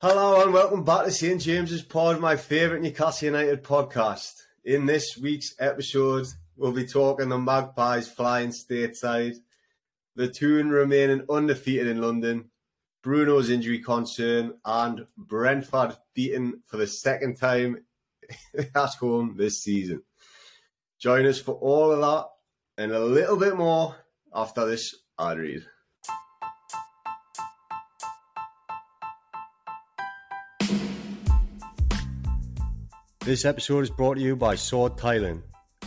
Hello and welcome back to St James's Pod, my favourite Newcastle United podcast. In this week's episode, we'll be talking the Magpies flying stateside, the Toon remaining undefeated in London, Bruno's injury concern, and Brentford beaten for the second time at home this season. Join us for all of that and a little bit more after this ad read. This episode is brought to you by Sword Thailand,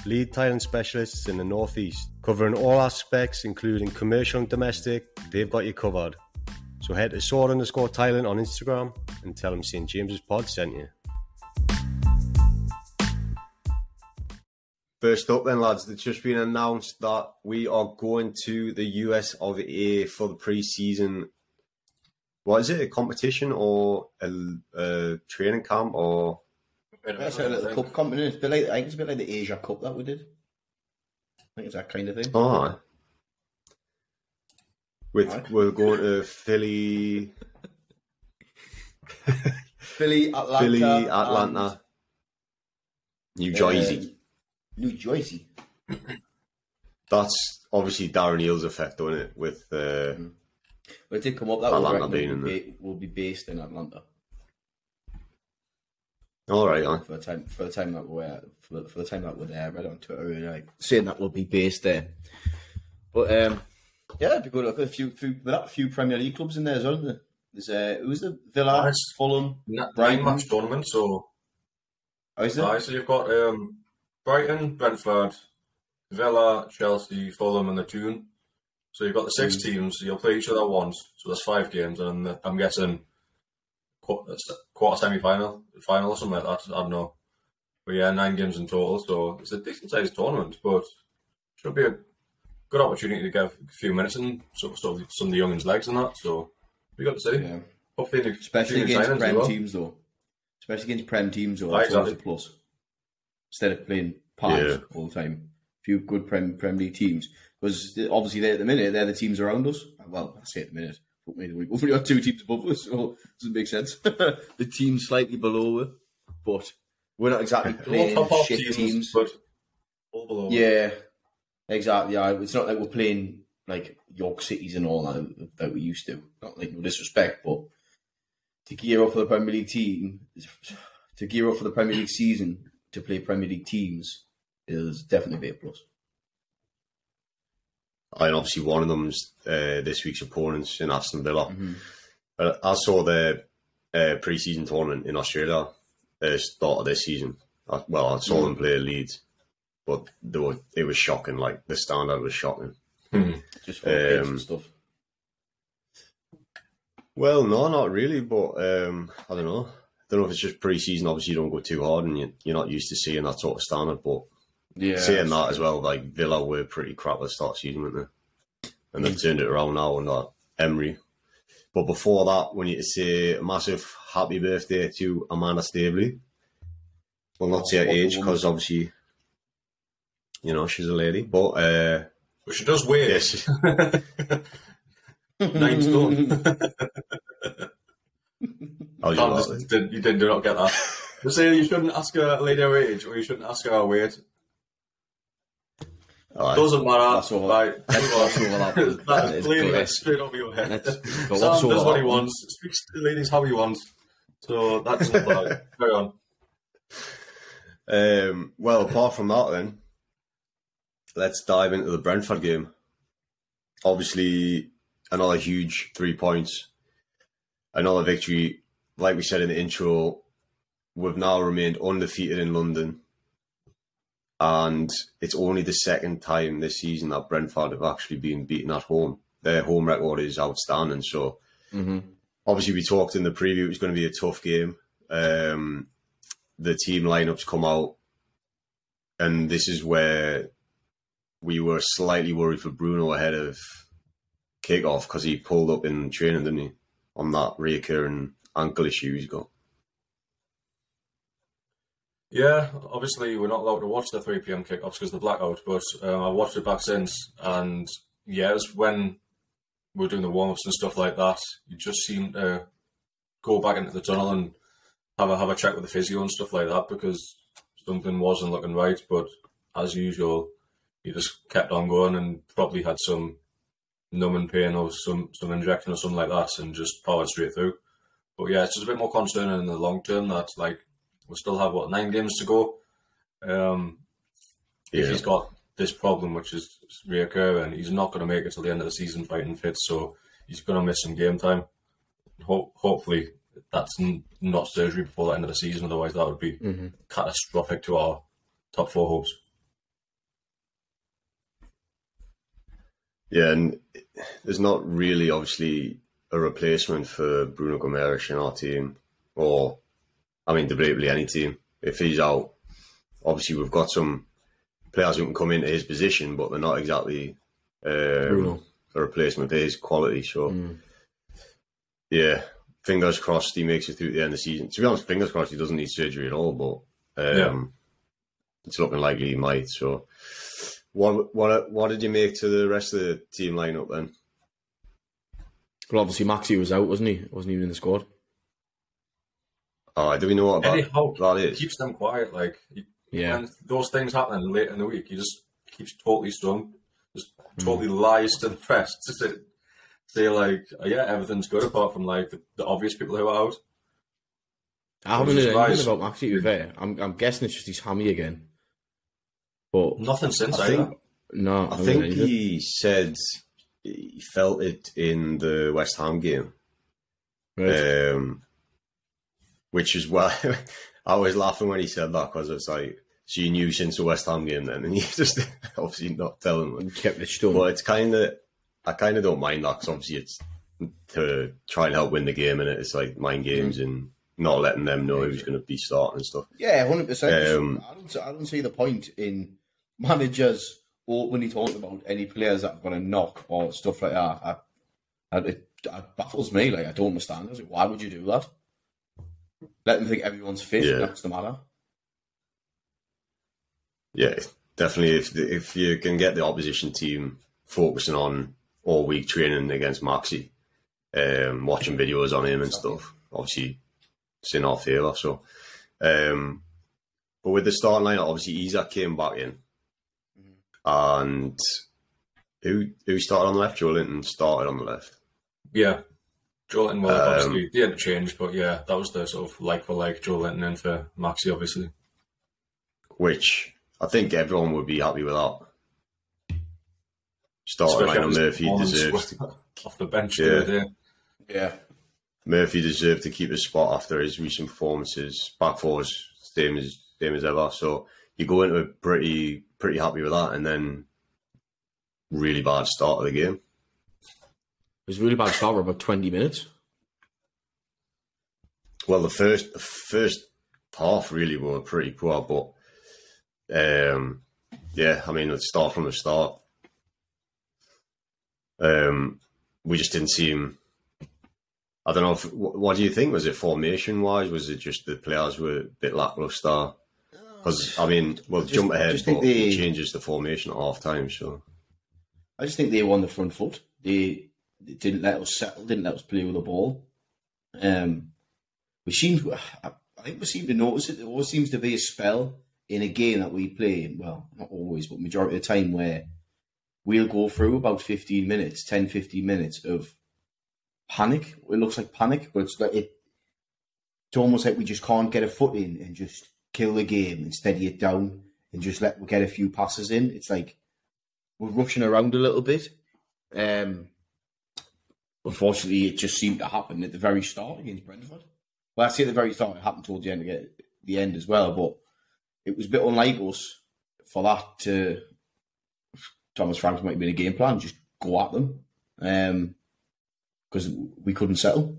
lead Thailand specialists in the Northeast, covering all aspects including commercial and domestic. They've got you covered. So head to sword underscore Thailand on Instagram and tell them St James's Pod sent you. First up, then, lads, it's just been announced that we are going to the US of A for the pre-season. What is it? A competition or a, a training camp or? That's a little cup company. It's a bit like, I think it's a bit like the Asia Cup that we did. I think it's that kind of thing. Oh, with Right. we're going to Philly, Philly, Atlanta, Philly, Atlanta, New uh, Jersey. New Jersey. That's obviously Darren Eales' effect, doesn't it? With uh, But it did come up that Atlanta being reckon in will be, will be based in Atlanta all right, aye. for the time for the time that we're for the, for the time that we're there. I read on Twitter really like saying that we'll be based there. But um, yeah, it'd be good. Look at a few, few, there are a few Premier League clubs in there, as well, isn't there? There's uh, who's the Villa, Nice. Fulham, Nine Brighton. match tournament, so Oh, is there? So you've got um, Brighton, Brentford, Villa, Chelsea, Fulham, and the Toon. So you've got the six teams. You'll play each other once. So there's five games, and the, I'm guessing Uh, quarter, quarter semi final, final or something like that. I don't know. But yeah, nine games in total. So it's a decent sized tournament, but should be a good opportunity to get a few minutes in sort of, sort of some of the youngins' legs and that. So we got to see. Yeah. Hopefully, the Especially against Prem well. teams, though. Especially against Prem teams, though. Aye, That's always a plus. Instead of playing parts Yeah. all the time. A few good Prem, Prem League teams. Because obviously, they're, at the minute, they're the teams around us. Well, I say at the minute. Fuck me, we've only got two teams above us, so it doesn't make sense. the team's slightly below us, but we're not exactly playing top shit teams, teams. but all below. Yeah, exactly. Yeah, it's not like we're playing like York Cities and all that that we used to. Not like no disrespect, but to gear up for the Premier League team, to gear up for the Premier League season to play Premier League teams is definitely be a plus. And obviously, one of them's uh, this week's opponents in Aston Villa. Mhm. But I saw the uh, pre-season tournament in Australia at the start of this season. I, well, I saw them play Leeds, but they were, it was shocking. Like the standard was shocking. Just for the Um, stuff. Well, no, not really, but um, I don't know. I don't know if it's just pre-season. Obviously, you don't go too hard, and you, you're not used to seeing that sort of standard. But Yeah, saying that as well, like Villa were pretty crap at the start of the season, weren't they? And they've turned it around now under Emery. But before that, we need to say a massive happy birthday to Amanda Staveley. Well, not say her age because obviously, you know, she's a lady. But uh, But she does weigh yes, nine stone. I'll Tom, just- just did, you did not get that. Just say you shouldn't ask her a lady her age, or you shouldn't ask her her weight. Aye. Doesn't matter. That's all- Like, that's gloss over that, but that That's clearly good. that's straight over your head. Let's Sam does what he that. wants. Speaks to the ladies how he wants. So that's doesn't apply. Carry on. Um, well, apart from that, then let's dive into the Brentford game. Obviously, another huge three points, another victory. Like we said in the intro, we've now remained undefeated in London, and it's only the second time this season that Brentford have actually been beaten at home. Their home record is outstanding. So, Mhm. obviously, we talked in the preview it was going to be a tough game. Um, the team lineups come out, and this is where we were slightly worried for Bruno ahead of kickoff because he pulled up in training, didn't he, on that reoccurring ankle issue he's got. Yeah, obviously we're not allowed to watch the 3 p.m. kickoffs because of the blackout, but uh, I watched it back since, and yeah, it was when we were doing the warm ups and stuff like that. You just seem to go back into the tunnel and have a have a check with the physio and stuff like that because something wasn't looking right. But as usual, you just kept on going and probably had some numbing pain or some some injection or something like that, and just powered straight through. But yeah, it's just a bit more concerning in the long term that like we still have what nine games to go. Um, if he's got this problem, which is reoccurring, he's not going to make it till the end of the season fighting fit. So he's going to miss some game time. Ho- hopefully, that's n- not surgery before the end of the season. Otherwise, that would be catastrophic to our top four hopes. Yeah, and there's not really obviously a replacement for Bruno Gomes in our team, or I mean, debatably any team. If he's out, obviously we've got some players who can come into his position, but they're not exactly um, a replacement for his quality. So, yeah, fingers crossed he makes it through the end of the season. To be honest, fingers crossed he doesn't need surgery at all, but um, Yeah. it's looking likely he might. So, what what what did you make to the rest of the team lineup then? Well, obviously Maxi was out, wasn't he? Wasn't even in the squad. Oh, do we know what Eddie that, that is? keeps them quiet. Like he, Yeah. when those things happen late in the week, he just keeps totally stum, just totally lies to the press to say, say like, oh, yeah, everything's good apart from like the, the obvious people who are out. I haven't was heard anything about Maxi. To be fair, I'm, I'm guessing it's just his hammy again. But Nothing since I either. think no, I haven't think he said he felt it in the West Ham game. Right. um, which is why I was laughing when he said that because it's like, so you knew since the West Ham game then, and you just obviously not telling them. kept it stum. But it's kind of, I kind of don't mind that because obviously it's to try and help win the game, and it's like mind games and not letting them know who's going to be starting and stuff. Yeah, hundred percent. Um, I don't. I don't see the point in managers when openly talking about any players that are going to knock or stuff like that. I, I, it, it baffles me. Like I don't understand. I was like, why would you do that? Let them think everyone's fit. Yeah. That's the matter. Yeah, definitely. If if you can get the opposition team focusing on all week training against Maxi, um, watching videos on him and stuff, obviously it's in our favour. So, um, but with the starting line, obviously Isak came back in, and who who started on the left? Joelinton started on the left. Yeah. Joelinton, well, Um, obviously, they had to change, but yeah, that was the sort of like for like Joelinton in for Maxi, obviously. which I think everyone would be happy with that. Starting Especially lineup, after Murphy deserves to off the bench Yeah. the. Yeah. Murphy deserved to keep his spot after his recent performances. Back fours, same as same as ever. So you go into it pretty pretty happy with that, and then really bad start of the game. It was a really bad start for about 20 minutes. Well, the first the first half really were pretty poor, but um, yeah, I mean, let's start from the start. Um, we just didn't seem. I don't know. If, what, what do you think? Was it formation wise? Was it just the players were a bit lackluster? Because I mean, well, just- jump ahead, just think but it they- changes the formation at half time. So I just think they were on the front foot. They, they didn't let us settle, didn't let us play with the ball. Um, we seem, I, I think we seem to notice it. There always seems to be a spell in a game that we play. Well, not always, but majority of the time where we'll go through about 15 minutes, 10, 15 minutes of panic. It looks like panic, but it's like it. It's almost like we just can't get a foot in and just kill the game and steady it down and just let we get a few passes in. It's like we're rushing around a little bit. Um, unfortunately, it just seemed to happen at the very start against Brentford. Well, I say at the very start, it happened towards the end, the end as well. But it was a bit unlike us for that to. Thomas Frank's might have been a game plan, just go at them, um, because we couldn't settle.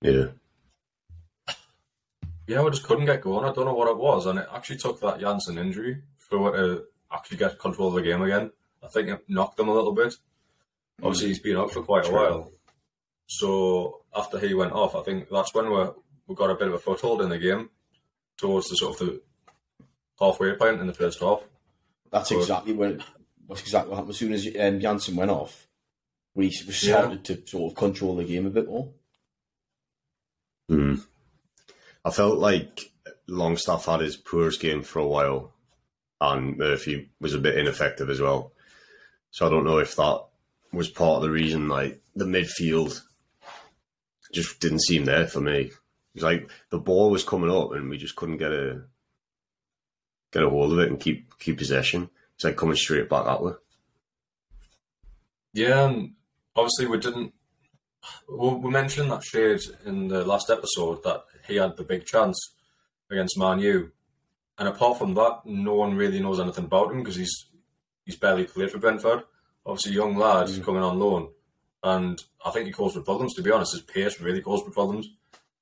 yeah, Yeah, we just couldn't get going. I don't know what it was, and it actually took that Jensen injury for it to actually get control of the game again. I think it knocked them a little bit. Obviously, he's been out for quite a while. So after he went off, I think that's when we we got a bit of a foothold in the game towards the sort of the halfway point in the first half. That's Good. exactly when. That's exactly what happened. As soon as um, Jensen went off, we, we started to sort of control the game a bit more. Mm. I felt like Longstaff had his poorest game for a while, and Murphy was a bit ineffective as well. So I don't know if that was part of the reason. Like the midfield just didn't seem there for me. It's like the ball was coming up, and we just couldn't get a get a hold of it and keep keep possession. It's like coming straight back at us. Yeah, and obviously we didn't. We we mentioned that Schade in the last episode that he had the big chance against Man U, and apart from that, no one really knows anything about him because he's he's barely played for Brentford. Obviously, young lad coming on loan, and I think he caused for problems. To be honest, his pace really caused for problems.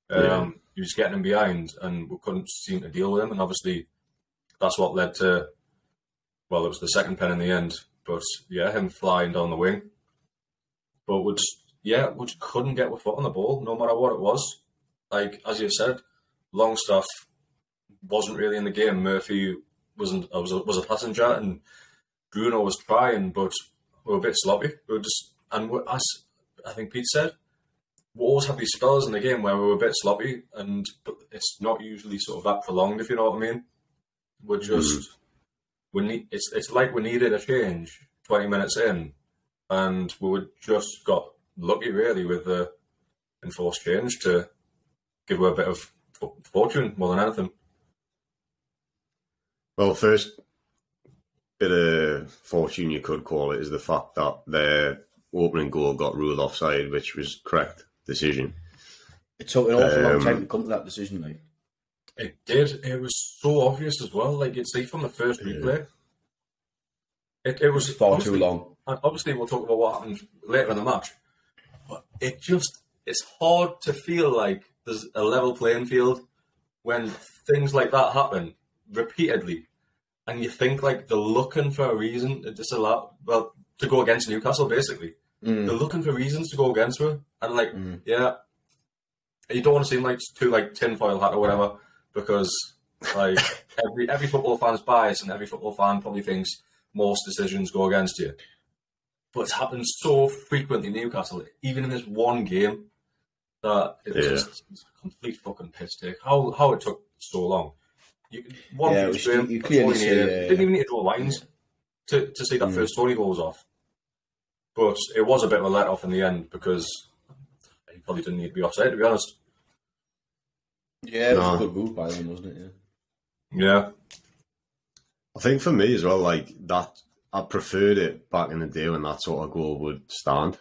Um, Yeah. He was getting him behind, and we couldn't seem to deal with him. And obviously, that's what led to. Well, it was the second pen in the end, but yeah, him flying down the wing. But we just, yeah, we just couldn't get with foot on the ball, no matter what it was. Like as you said, Longstaff wasn't really in the game. Murphy wasn't. was a, was a passenger, and Bruno was trying, but we were a bit sloppy. We were just, and as I think Pete said, we always have these spells in the game where we were a bit sloppy, and but it's not usually sort of that prolonged, if you know what I mean. We're hmm. just we need. It's it's like we needed a change twenty minutes in, and we were just got lucky really with the enforced change to give her a bit of fortune more than anything. Well, first bit of fortune you could call it is the fact that their opening goal got ruled offside, which was correct decision. It took an awful long Um, time to come to that decision, like. It did. It was so obvious as well. Like it's like from the first replay. It it was Far too long. And obviously, we'll talk about what happened later in the match. But it just, it's hard to feel like there's a level playing field when things like that happen repeatedly. And you think like they're looking for a reason to disallow, well, to go against Newcastle, basically. Mm. They're looking for reasons to go against her. And like, yeah, you don't want to seem like too like tinfoil hat or whatever, because like every every football fan's biased and every football fan probably thinks most decisions go against you. But it's happened so frequently Newcastle, even in this one game, that it's Yeah. just it's a complete fucking piss take. How how it took so long. You, one Yeah, yeah, it was- you- you clearly see, needed. uh, didn't even need to draw lines to, to see that Mm. first Toney goal was off. But it was a bit of a let off in the end because he probably didn't need to be offside, to be honest. Yeah, it was No. a good move by them, wasn't it? Yeah. Yeah. I think for me as well, like that, I preferred it back in the day when that sort of goal would stand.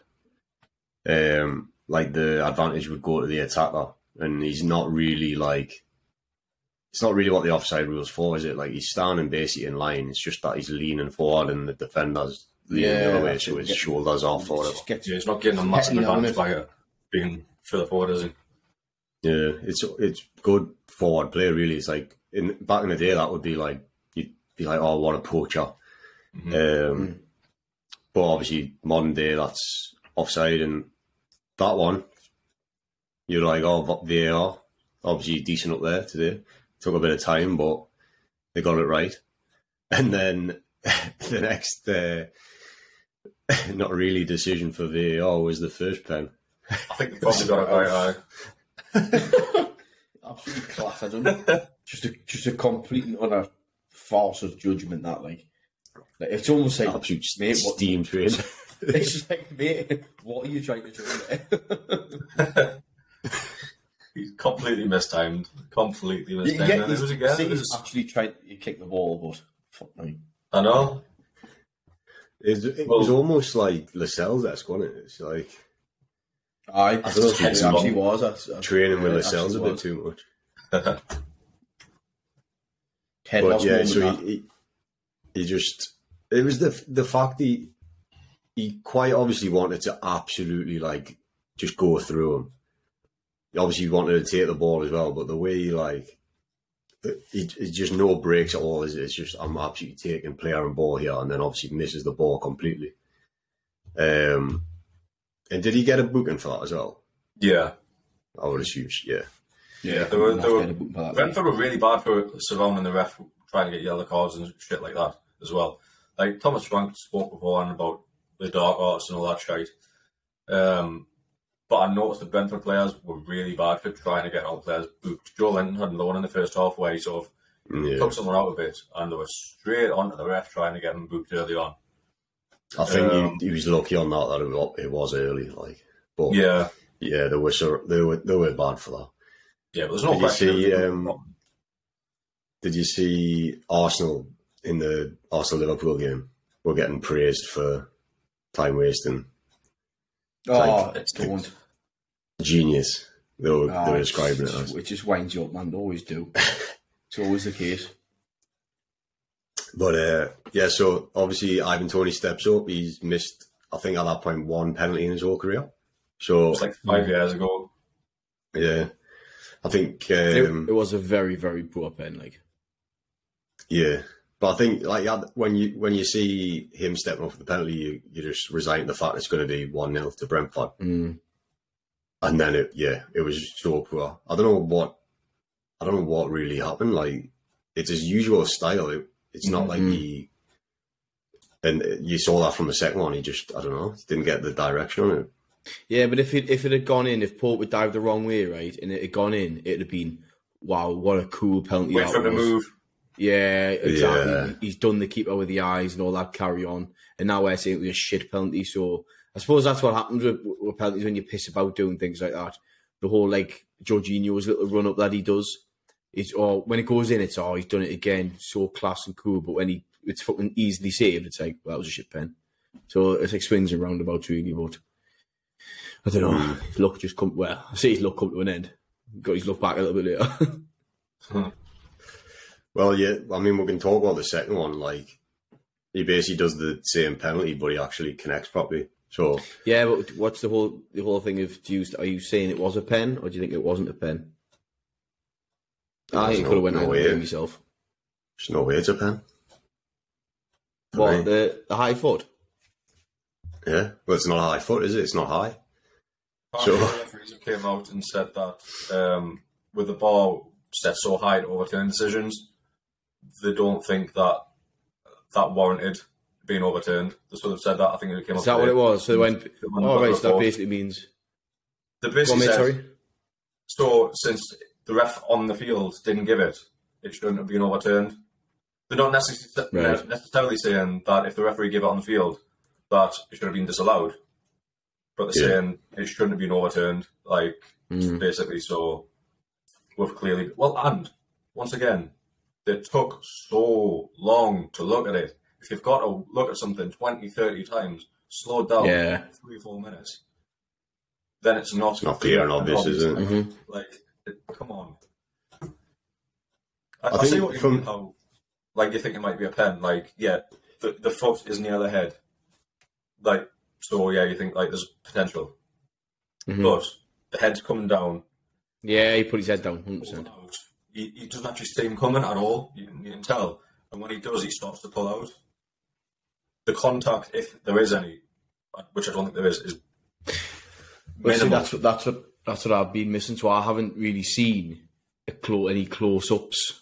Um, like the advantage would go to the attacker, and he's not really like. It's not really what the offside rules for, is it? Like he's standing basically in line. It's just that he's leaning forward and the defender's leaning the other way, so it. his Get- shoulders off or It whatever. gets Yeah, he's not getting a massive Petty on advantage it. by it being further forward, is he? Yeah, it's it's good forward play. Really, it's like in back in the day that would be like you'd be like, oh, what a poacher. Mm-hmm. Um, mm. but obviously, modern day that's offside, and that one you're like, oh, VAR, obviously decent up there today. Took a bit of time, but they got it right. And then the next, uh, not really decision for VAR was the first pen. I think they probably got it right. Aye. absolutely class. I don't know. just a just a complete and utter farce of judgment. That like, like it's almost like Absolute mate, what, steam train. it's just like mate, what are you trying to do there? He's completely mistimed. Completely You mistimed. get And it these was again. It cities was, actually trying to kick the ball, but fuck me. I know. It, it Well- was almost like Lascelles esque, wasn't it? It's like I, I don't know if it actually was. I, I, training with Lascelles a bit was. too much. Head But loss yeah, moment, so that. he, he, he just it was the the fact he he quite obviously wanted to absolutely like just go through him. He obviously wanted to take the ball as well, but the way he like he, it's just no breaks at all. Is it? It's just I'm absolutely taking player and ball here, and then obviously misses the ball completely. Um, and did he get a booking for that as well? Yeah. I would assume, yeah. Yeah, they were- That's they were- getting a boot for that, Brentford were really bad for surrounding the ref, trying to get yellow cards and shit like that as well. Like Thomas Frank spoke beforehand about the dark arts and all that shit. Um, But I noticed the Brentford players were really bad for trying to get our players booked. Joelinton had another one in the first half where he sort of Yeah. took someone out a bit, and they were straight onto the ref trying to get him booked early on. I think Um, he, he was lucky on that that it was, early. Like, but yeah, Yeah, they were so they were they were bad for that. yeah, but there's no Did you see, it um. Did you see Arsenal in the Arsenal Liverpool game? We're getting praised for time wasting. Oh, Like- don't. Genius. They were, they Ah, were describing it it's- as. It just winds you up, man. They always do. it's always the case. But uh, yeah, so obviously Ivan Toney steps up. He's missed, I think, at that point, one penalty in his whole career. So It was like five years ago. yeah, I think It, um, it was a very, very poor pen. Like, yeah. But I think like when you when you see him stepping up for the penalty, you, you just resign to the fact it's going to be one 0 to Brentford. mm, And then it, yeah, it was so poor. I don't know what, I don't know what really happened. Like, it's his usual style. It, it's not like Mhm. he, and you saw that from the second one. He just, I don't know, didn't get the direction on it. yeah, but if it if it had gone in, if Pope had dived the wrong way, right, and it had gone in, it'd have been wow, what a cool penalty Wait that for him to was. move. Yeah, exactly. Yeah. He's done the keeper with the eyes and all that carry on, and now we're saying it was a shit penalty. So I suppose that's what happens with, with penalties when you piss about doing things like that. The whole like Jorginho's little run up that he does, it's or when it goes in, it's oh he's done it again, so class and cool. But when he it's fucking easily saved, it's like well, that was a shit pen. So it's like swings and roundabouts really, but I don't know. His luck just come well. I see his luck come to an end. Got his luck back a little bit later. Well, yeah, I mean, we can talk about the second one. Like, he basically does the same penalty, but he actually connects properly. So, Yeah, but what's the whole the whole thing of do you, are you saying it was a pen or do you think it wasn't a pen? I think it could have went no either way. way myself. there's no way it's a pen. For What me. the the high foot? Yeah, well, it's not a high foot, is it? It's not high. Apparently Sure. referees came out and said that um, with the bar set so high to overturn decisions, they don't think that that warranted being overturned. They sort of said that. I think it came Is that what it was? So they went. They went Oh right, so that basically means. The basically said, sorry. so since the ref on the field didn't give it, it shouldn't have been overturned. They're not necess- Right. necessarily saying that if the referee gave it on the field, that it should have been disallowed. But they're Yeah. saying it shouldn't have been overturned. Like, Mm. basically, so we've clearly. Well, and once again, they took so long to look at it. If you've got to look at something 20, 30 times, slow down Yeah. three, four minutes, then it's not, It's not clear and obvious, is it? Mhm. Like, it, come on. I, I I, see what you from- mean. How, like, you think it might be a pen. Like, yeah, the, the foot is near the head. Like, so yeah, you think like there's potential, Mhm. but the head's coming down. Yeah, he put his head down, 100%. out. He, he doesn't actually see him coming at all. You, can- you can tell, and when he does, he starts to pull out. The contact, if there is any, which I don't think there is, is Well, see, that's what that's what that's what I've been missing. So I haven't really seen a clo- any close ups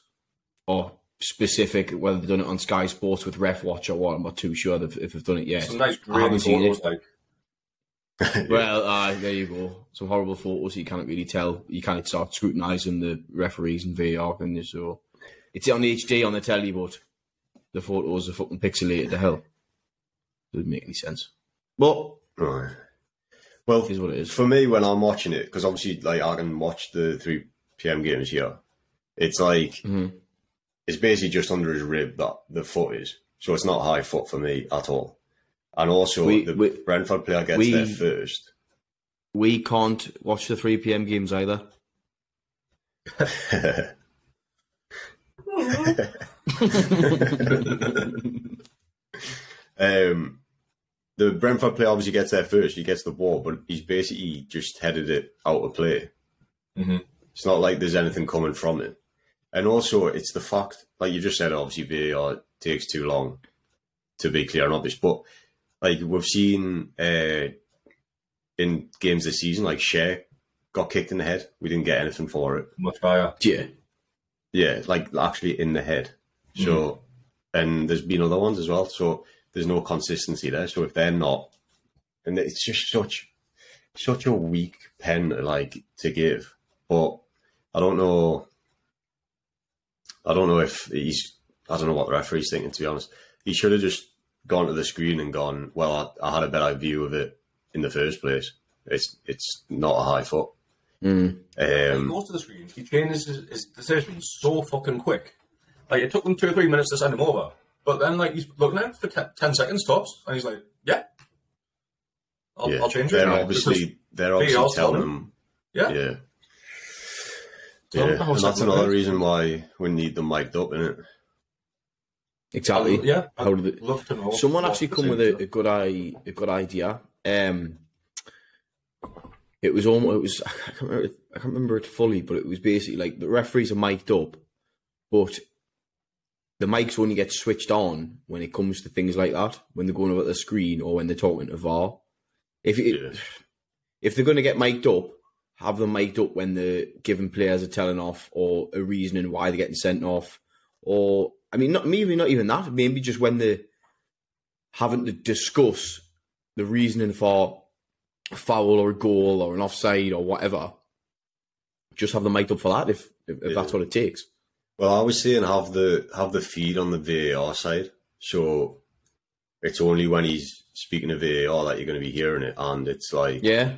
or specific whether they've done it on Sky Sports with Ref Watch or what. I'm not too sure if, if they've done it yet. some nice I green haven't seen it. Like, Well, uh, there you go. Some horrible photos. You can't really tell. You can't start scrutinising the referees and VAR, can you? So it's on HD on the telly, but the photos are fucking pixelated to hell. Doesn't make any sense. But Right. Well, it is what it is. for me, when I'm watching it, because obviously, like, I can watch the 3 p.m. games here, it's like, Mhm. it's basically just under his rib that the foot is. So it's not high foot for me at all. And also, We- the we- Brentford player gets we- there first. We can't watch the 3 p.m. games either. um, the Brentford player obviously gets there first. He gets the ball, but he's basically just headed it out of play. Mhm. It's not like there's anything coming from it. And also, it's the fact, like you just said, obviously VAR takes too long to be clear on this, But like we've seen uh, in games this season, like Shea got kicked in the head. We didn't get anything for it. much higher. Yeah. Yeah, like actually in the head. So, and there's been other ones as well. So there's no consistency there. So if they're not, and it's just such such a weak pen like to give. But I don't know. I don't know if he's. I don't know what the referee's thinking. To be honest, he should have just gone to the screen and gone. Well, I, I had a better view of it in the first place. It's it's not a high foot. Mm. He Um, goes to the screen. He changes his, his decisions so fucking quick. Like it took them two or three minutes to send him over, but then like he's looking at it for te- ten seconds tops, and he's like, "Yeah, I'll, yeah, I'll change it." they're now," obviously they're VAR's obviously telling telling him. Yeah. Yeah. Yeah, and that's another reason why we need them mic'd up in it. Exactly. I'd- yeah, How I'd love to know. Someone actually come with a, a good i a good idea. Um, it was almost it was I can't remember it, I can't remember it fully, but it was basically like the referees are mic'd up, but the mics only get switched on when it comes to things like that when they're going over the screen or when they're talking to VAR. If it, Yeah. if they're going to get mic'd up, have them mic'd up when the given players are telling off or a reasoning why they're getting sent off, or I mean, not maybe not even that. Maybe just when they're having to discuss the reasoning for a foul or a goal or an offside or whatever. Just have them mic'd up for that if if, if Yeah. that's what it takes. Well, I was saying have the have the feed on the VAR side, so it's only when he's speaking of VAR that you're going to be hearing it, and it's like Yeah,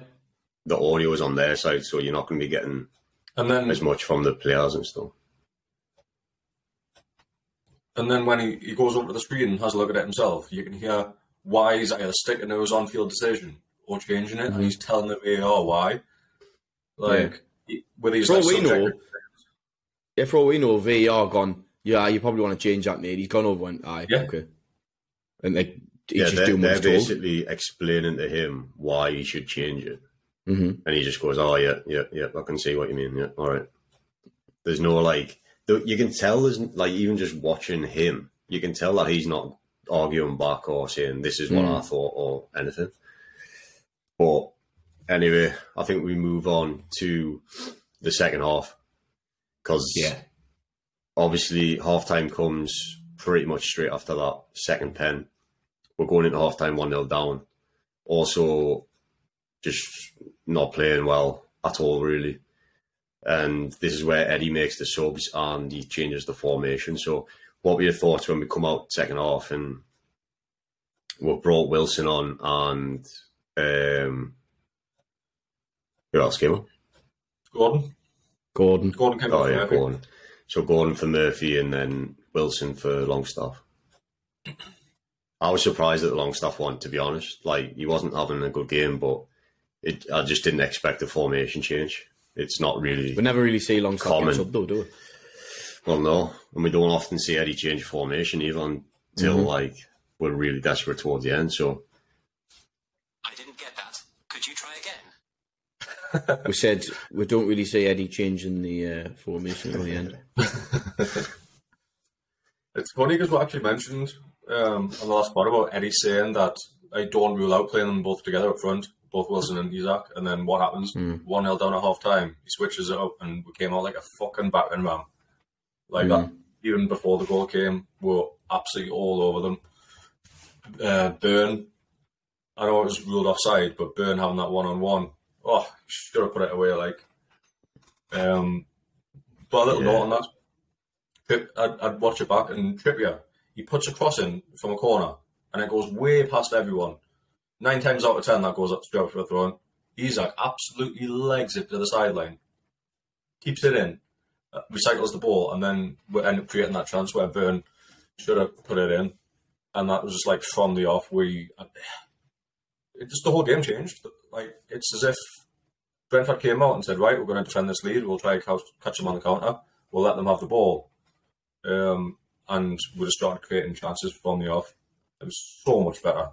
the audio is on their side, so you're not going to be getting And then as much from the players and stuff. And then when he, he goes over to the screen and has a look at it himself, you can hear why he's either sticking to his on field decision or changing it, and he's telling the VAR why. Like, he- with his For all like, we know, yeah. For all we know, VAR gone. Yeah, you probably want to change that, mate. He's gone over and aye, Yeah. okay. And like he's yeah, just they're, doing they're what's told. basically explaining to him why he should change it, hmm and he just goes, "Oh yeah, yeah, yeah, I can see what you mean. Yeah, all right." There's no like, th- you can tell there's like even just watching him, you can tell that he's not arguing back or saying this is what Mm. I thought or anything. But anyway, I think we move on to the second half because Yeah. obviously halftime comes pretty much straight after that second pen. We're going into halftime one 0 down. Also, just not playing well at all, really. And this is where Eddie makes the subs and he changes the formation. So, what were your thoughts when we come out second half and we've brought Wilson on and um, who else came on? Gordon. Gordon. Gordon came Oh off yeah, Murphy. Gordon. So Gordon for Murphy and then Wilson for Longstaff. I was surprised at the Longstaff one, to be honest. Like he wasn't having a good game, but it, I just didn't expect the formation change. It's not really We never really see long Common. get subbed though, do we? well, no, and we don't often see Eddie change formation either until Mhm. like we're really desperate towards the end. So I didn't get that. Could you try again? We said we don't really see Eddie changing the uh, formation at the end. It's funny because we actually mentioned um, on the last part about Eddie saying that I don't rule out playing them both together up front, both Wilson and Isak. And then what happens? Mm. 1 0 down at half time. He switches it up and we came out like a fucking battering ram. Like Mm. that. Even before the goal came, we were absolutely all over them. Uh, Burn, I know it was ruled offside, but Burn having that one on one, oh, should have put it away. Like, um, but a little Yeah. note on that. Trip, I'd, I'd watch it back and Trippier, he puts a cross in from a corner and it goes way past everyone. Nine times out of ten, that goes up straight up for a throw in. Isak absolutely legs it to the sideline, keeps it in, uh, recycles the ball, and then we end up creating that chance where Burn should have put it in. And that was just like from the off, we it just the whole game changed. Like it's as if Brentford came out and said, "Right, we're going to defend this lead. We'll try and catch, catch them on the counter. We'll let them have the ball." Um, and we just started creating chances from the off. It was so much better.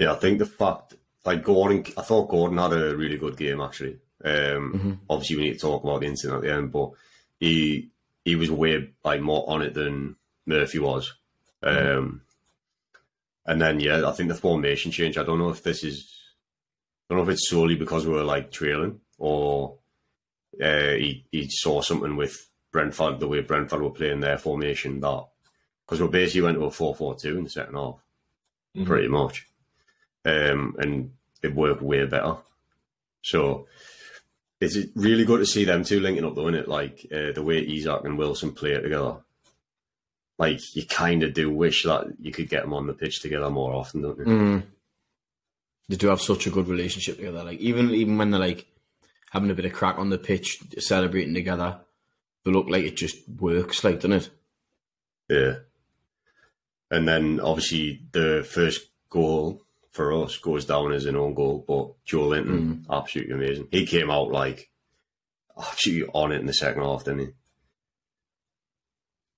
Yeah, I think the fact like Gordon, I thought Gordon had a really good game actually. Um, Mhm. Obviously, we need to talk about the incident at the end, but he he was way like more on it than Murphy was. Um, and then yeah, I think the formation change. I don't know if this is, I don't know if it's solely because we were like trailing or uh, he he saw something with Brentford the way Brentford were playing their formation that because we basically went to a four four two in the second half, Mhm. pretty much. Um, and it worked way better. So it's really good to see them two linking up, though, isn't it? Like uh, the way Isak and Wilson play it together. Like you kind of do wish that you could get them on the pitch together more often, don't you? Mm. They do have such a good relationship together. Like even even when they're like having a bit of crack on the pitch, celebrating together, they look like it just works. Like, doesn't it? Yeah. And then obviously the first goal for us goes down as an own goal, but Joelinton, mm. absolutely amazing. He came out like absolutely on it in the second half, didn't he?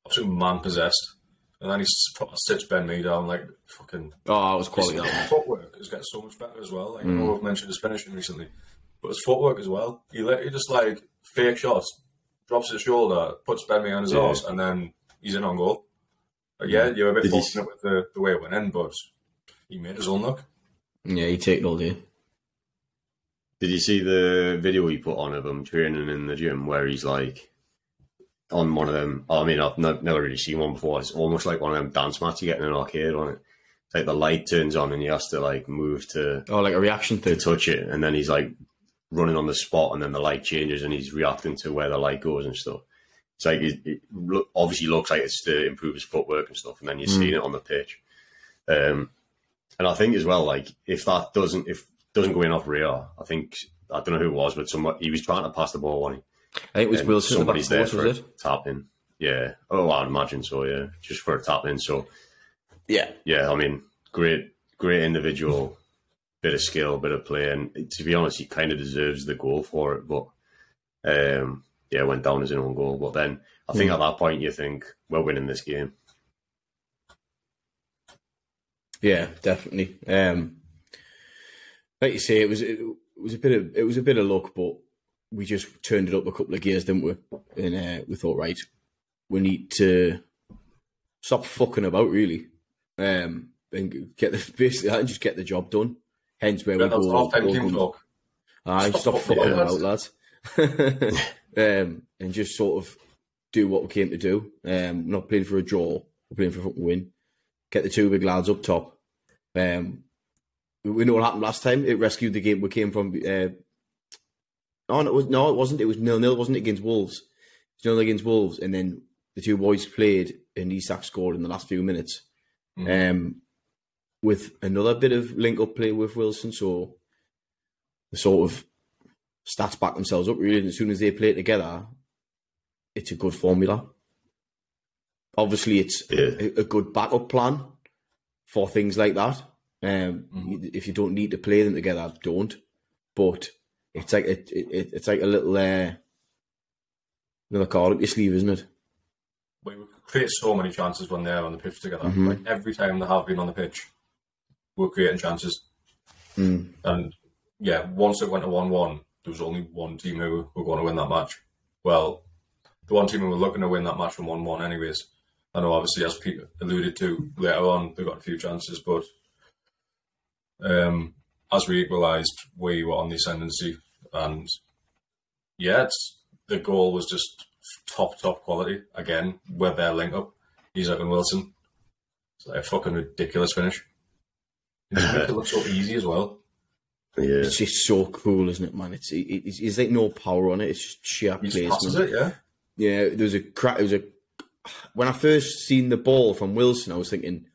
Absolutely man possessed. And then he sits Ben Mee down like fucking. Oh, that was quality. His That one. footwork is getting so much better as well. Like, I know I've mentioned his finishing recently, but his footwork as well. He literally just like fake shots, drops his shoulder, puts Ben Mee on his Yeah. arse, and then he's in on goal. Like, yeah, you're a bit Did you fortunate with the, the way it went in, but he made his own look. Yeah, he take it all day. Did you see the video he put on of him training in the gym where he's like on one of them? I mean, I've no, never really seen one before. It's almost like one of them dance mats you get in an arcade on it. It's like the light turns on and he has to like move to Oh, like a reaction to touch it, and then he's like running on the spot, and then the light changes, and he's reacting to where the light goes and stuff. It's like it, it lo- obviously looks like it's to improve his footwork and stuff, and then you're seeing it on the pitch. Um, and I think as well, like if that doesn't if doesn't go in off rear, I think I don't know who it was, but someone he was trying to pass the ball on I it was and Wilson. at the somebody's there post, for was a it? tap in. Yeah, oh, I'd imagine so. Yeah, just for a tap in. So Yeah. yeah, I mean, great, great individual, bit of skill, bit of play, and to be honest, he kind of deserves the goal for it. But um, yeah, went down as an own goal. But then I think at that point you think we're winning this game. Yeah, definitely. Um, like you say, it was it, was a bit of it was a bit of luck, but we just turned it up a couple of gears, didn't we? And uh, we thought, right, we need to stop fucking about, really, um, and get the basically and just get the job done. Hence where we That's go. all talk. Aye, Stop stop, fucking about, lads. um, and just sort of do what we came to do. Um, not playing for a draw, we're playing for a fucking win. Get the two big lads up top. Um, we, know what happened last time. It rescued the game. We came from. Uh, oh, no, it was no, it wasn't. It was nil nil. Wasn't it against Wolves? It was nil against Wolves, and then the two boys played, and Isak scored in the last few minutes. Um, with another bit of link up play with Wilson, so the sort of stats back themselves up really. And as soon as they play together, it's a good formula. Obviously, it's Yeah. a, a good backup plan for things like that. Um, If you don't need to play them together, don't. But it's like it, it, it's like a little uh, another card up your sleeve, isn't it? We create so many chances when they're on the pitch together. Mm-hmm. Like every time they have been on the pitch, we're creating chances. Mm. And yeah, once it went to one-one, there was only one team who were going to win that match. Well, the one team who were looking to win that match from one-one, anyways. I know, obviously, as Pete alluded to later on, they got a few chances, but um, as we equalised, we were on the ascendancy, and yeah, it's, the goal was just top top quality again with their link up. Isak and Wilson. It's like a fucking ridiculous finish. It just makes it look so easy as well. Yeah, It's just so cool, isn't it, man? It's it, it's, it's like no power on it. It's just sheer He just placement. it, yeah. Yeah, there was a crack. It was a when I first seen the ball from Wilson, I was thinking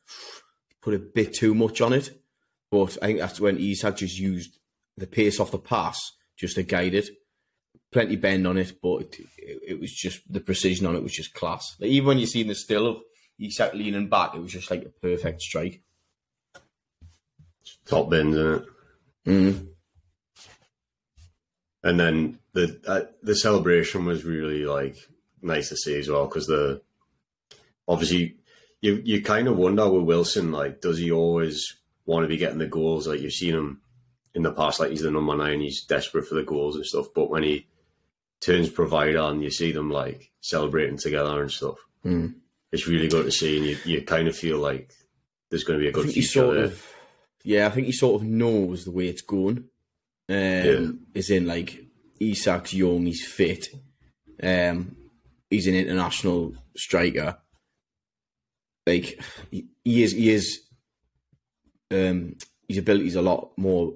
put a bit too much on it, but I think that's when Isak just used the pace off the pass just to guide it. Plenty bend on it, but it, it, it was just the precision on it was just class. Like, even when you seen the still of Isak leaning back, it was just like a perfect strike. top bins in it. Mm. And then the uh, the celebration was really like nice to see as well because the obviously you you kind of wonder with Wilson like does he always want to be getting the goals like you've seen him in the past like he's the number nine he's desperate for the goals and stuff but when he turns provider and you see them like celebrating together and stuff Mm. it's really good to see and you, you kind of feel like there's going to be a good future sort of, yeah, I think he sort of knows the way it's going. Um, Yeah. Is in like Isak's young, he's fit. Um, he's an international striker. Like he, he is, he is. Um, his ability is a lot more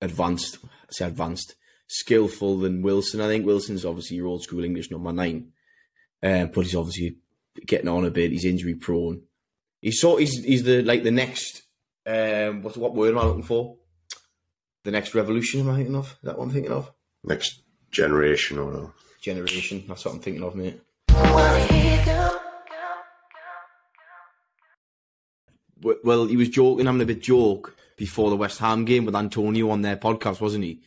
advanced. I say advanced, skillful than Wilson. I think Wilson's obviously your old school English number nine, uh, but he's obviously getting on a bit. He's injury prone. He's sort. He's he's the like the next. Um, what what word am I looking for? The next revolution. Am I thinking of? Is that what I'm thinking of? Next generation or whatever. Generation. That's what I'm thinking of, mate. Well, he was joking, having a bit joke before the West Ham game with Antonio on their podcast, wasn't he?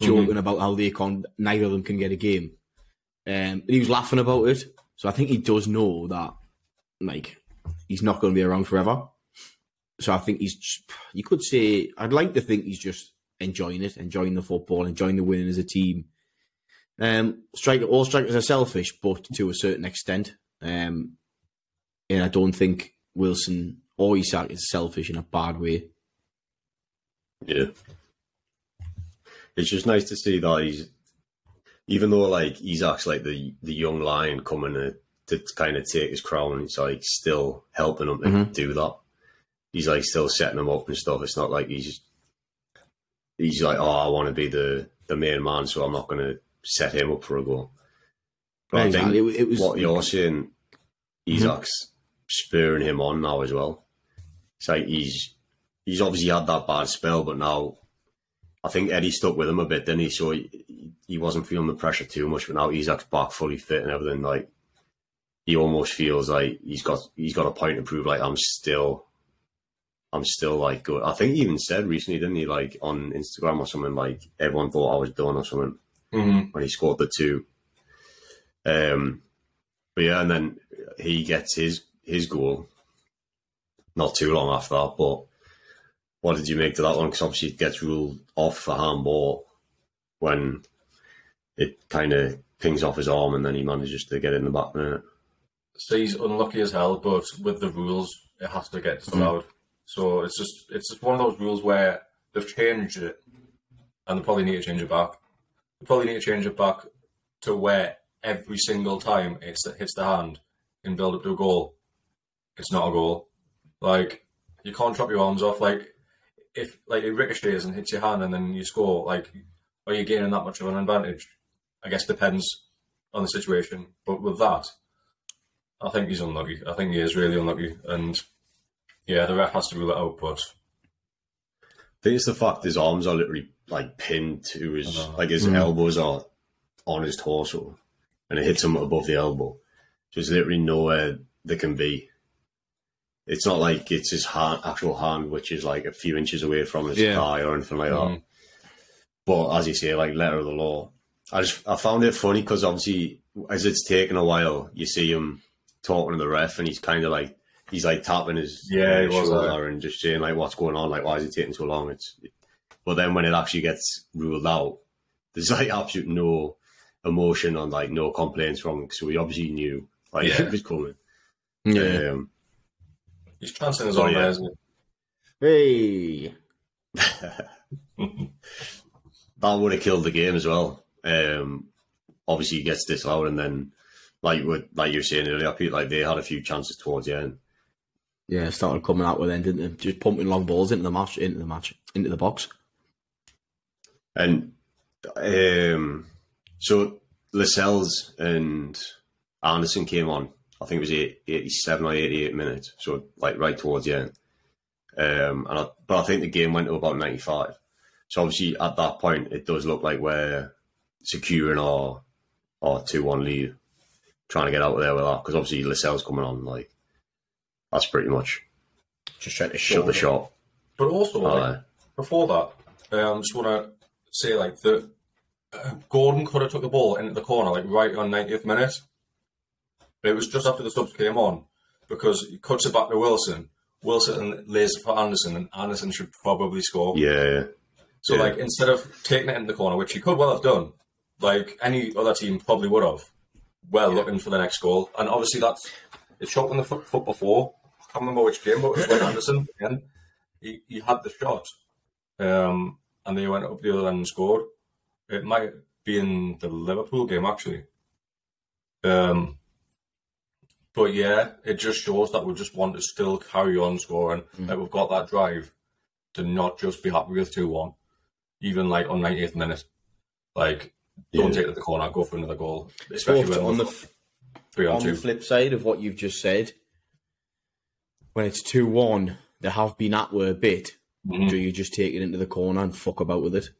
Joking about how they can neither of them can get a game. Um, and he was laughing about it. So I think he does know that, like, he's not going to be around forever. So I think he's. You could say I'd like to think he's just enjoying it, enjoying the football, enjoying the winning as a team. Um, striker, all strikers are selfish, but to a certain extent. Um, and I don't think Wilson or Isak is selfish in a bad way. Yeah. It's just nice to see that he's, even though like Isak's like the the young lion coming to, to kind of take his crown, he's like still helping him to Mhm. do that. He's like still setting him up and stuff. It's not like he's he's like, oh, I want to be the the main man, so I'm not going to set him up for a goal. But I think It, it was what you're saying, Isak's spurring him on now as well. It's like he's he's obviously had that bad spell, but now I think Eddie stuck with him a bit, didn't he? So he, he wasn't feeling the pressure too much. But now Isak's back fully fit and everything. Like he almost feels like he's got he's got a point to prove. Like I'm still. I'm still like good. I think he even said recently, didn't he? Like on Instagram or something, like everyone thought I was done or something Mm-hmm. when he scored the two. Um, but yeah, and then he gets his his goal not too long after that. But what did you make to that one? Because obviously it gets ruled off for handball when it kind of pings off his arm, and then he manages to get in the back net. So he's unlucky as hell, but with the rules, it has to get disallowed. Mm-hmm. So it's just it's just one of those rules where they've changed it, and they probably need to change it back. They probably need to change it back to where every single time it hits the hand in build up to a goal, it's not a goal. Like you can't chop your arms off. Like if like it ricochets and hits your hand and then you score, like are you gaining that much of an advantage? I guess depends on the situation. But with that, I think he's unlucky. I think he is really unlucky, and yeah, the ref has to rule it out. But I think it's the fact his arms are literally like pinned to his like his hmm. elbows are on his torso, and it hits him above the elbow. So There's literally nowhere they can be. It's not like it's his hand, actual hand, which is like a few inches away from his Yeah. thigh or anything like that. Mhm. But as you say, like letter of the law, I just I found it funny because obviously as it's taken a while, you see him talking to the ref, and he's kind of like he's like tapping his Yeah, was, shoulder and just saying like what's going on, like why is it taking so long? It's but then when it actually gets ruled out, there's like absolute no emotion on like no complaints from him, so we obviously knew like Yeah. it was coming. Yeah. Um, he's chancing his Oh, yeah. there, isn't Hey. that would have killed the game as well. Um, obviously, he gets disallowed, and then, like what, like you were saying earlier, Pete, like they had a few chances towards the end. Yeah, started coming out with then, didn't they? Just pumping long balls into the match, into the match, into the box. And um, so Lascelles and Anderson came on. I think it was 87 or 88 minutes. So like right towards the end. Um, and I, but I think the game went to about 95. So obviously at that point, it does look like we're securing our our two one lead, trying to get out of there with that. Because obviously Lascelles coming on, like that's pretty much Just trying to shut the shop. But also, like, before that, um, just want to say like that uh, Gordon could have took the ball into the corner like right on 90th minute. It was just after the subs came on because he cuts it back to Wilson. Wilson lays it for Anderson, and Anderson should probably score. Yeah, yeah. So Yeah. like instead of taking it in the corner, which he could well have done, like any other team probably would have, well looking for the next goal. And obviously that's it's shot on the foot, foot before. I can't remember which game, but it was when Anderson again. He, he had the shot, um, and they went up the other end and scored. It might be in the Liverpool game actually. Um, but yeah, it just shows that we just want to still carry on scoring. That we've got that drive, to not just be happy with two one, even like on 90th minute. Like, don't Yeah. take it to the corner, go for another goal, especially on the three on on the flip side of what you've just said, when it's two one, they have been at were a bit. Mhm. Do you just take it into the corner and fuck about with it?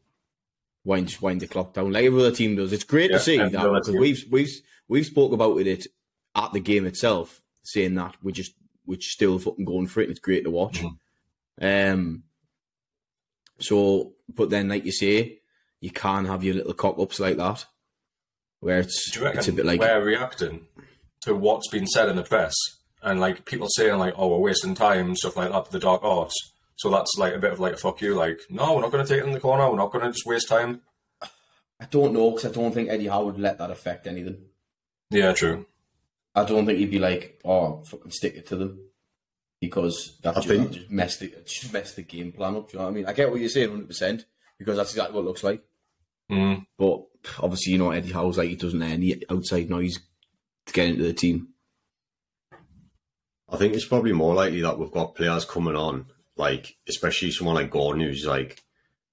Wind wind the clock down like every other team does. It's great Yeah, to see that because we've we've we've spoke about it at the game itself, saying that we're just we're still fucking going for it. and It's great to watch. Mm-hmm. Um. So, but then, like you say, you can't have your little cock ups like that, where it's it's a bit like we're reacting to what's been said in the press and like people saying like, "Oh, we're wasting time" stuff like that the dark arts. So that's like a bit of like a fuck you. Like, no, we're not going to take it in the corner. We're not going to just waste time. I don't know because I don't think Eddie Howe would let that affect anything. Yeah, true. I don't think he'd be like, "Oh, fucking stick it to them," because that I just, think- that just messed the it just messed the game plan up. Do you know what I mean? I get what you're saying, hundred percent, because that's exactly what it looks like. Mm. But obviously, you know, Eddie Howe's like he doesn't let any outside noise to get into the team. I think it's probably more likely that we've got players coming on, like especially someone like Gordon who's like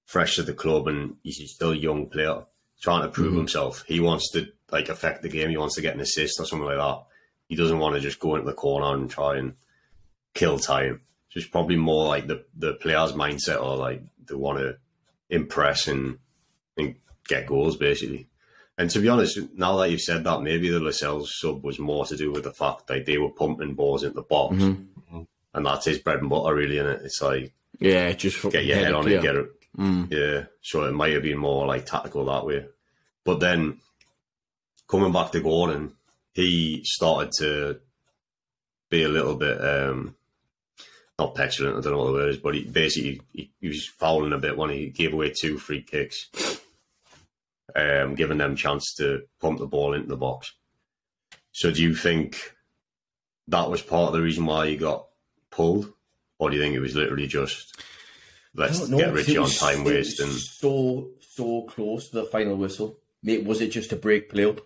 fresh to the club and he's still a young player trying to prove himself. He wants to like affect the game. He wants to get an assist or something like that. He doesn't want to just go into the corner and try and kill time. So it's probably more like the the player's mindset or like they want to impress and and get goals basically. And to be honest, now that you've said that, maybe the Lascelles sub was more to do with the fact that they were pumping balls into the box, Mm-hmm. and that's his bread and butter, really. And it? it's like Yeah, just get your head on clear. it, get it. Mm. Yeah, so it might have been more like tactical that way. But then coming back to Gordon, he started to be a little bit um not petulant, I don't know what the word is, but he basically he, he was fouling a bit when he gave away two free kicks, um, giving them chance to pump the ball into the box. So do you think that was part of the reason why he got pulled? Or do you think it was literally just let's know, get Richie on time it was wasting? So so close to the final whistle. Mate, was it just a break play up?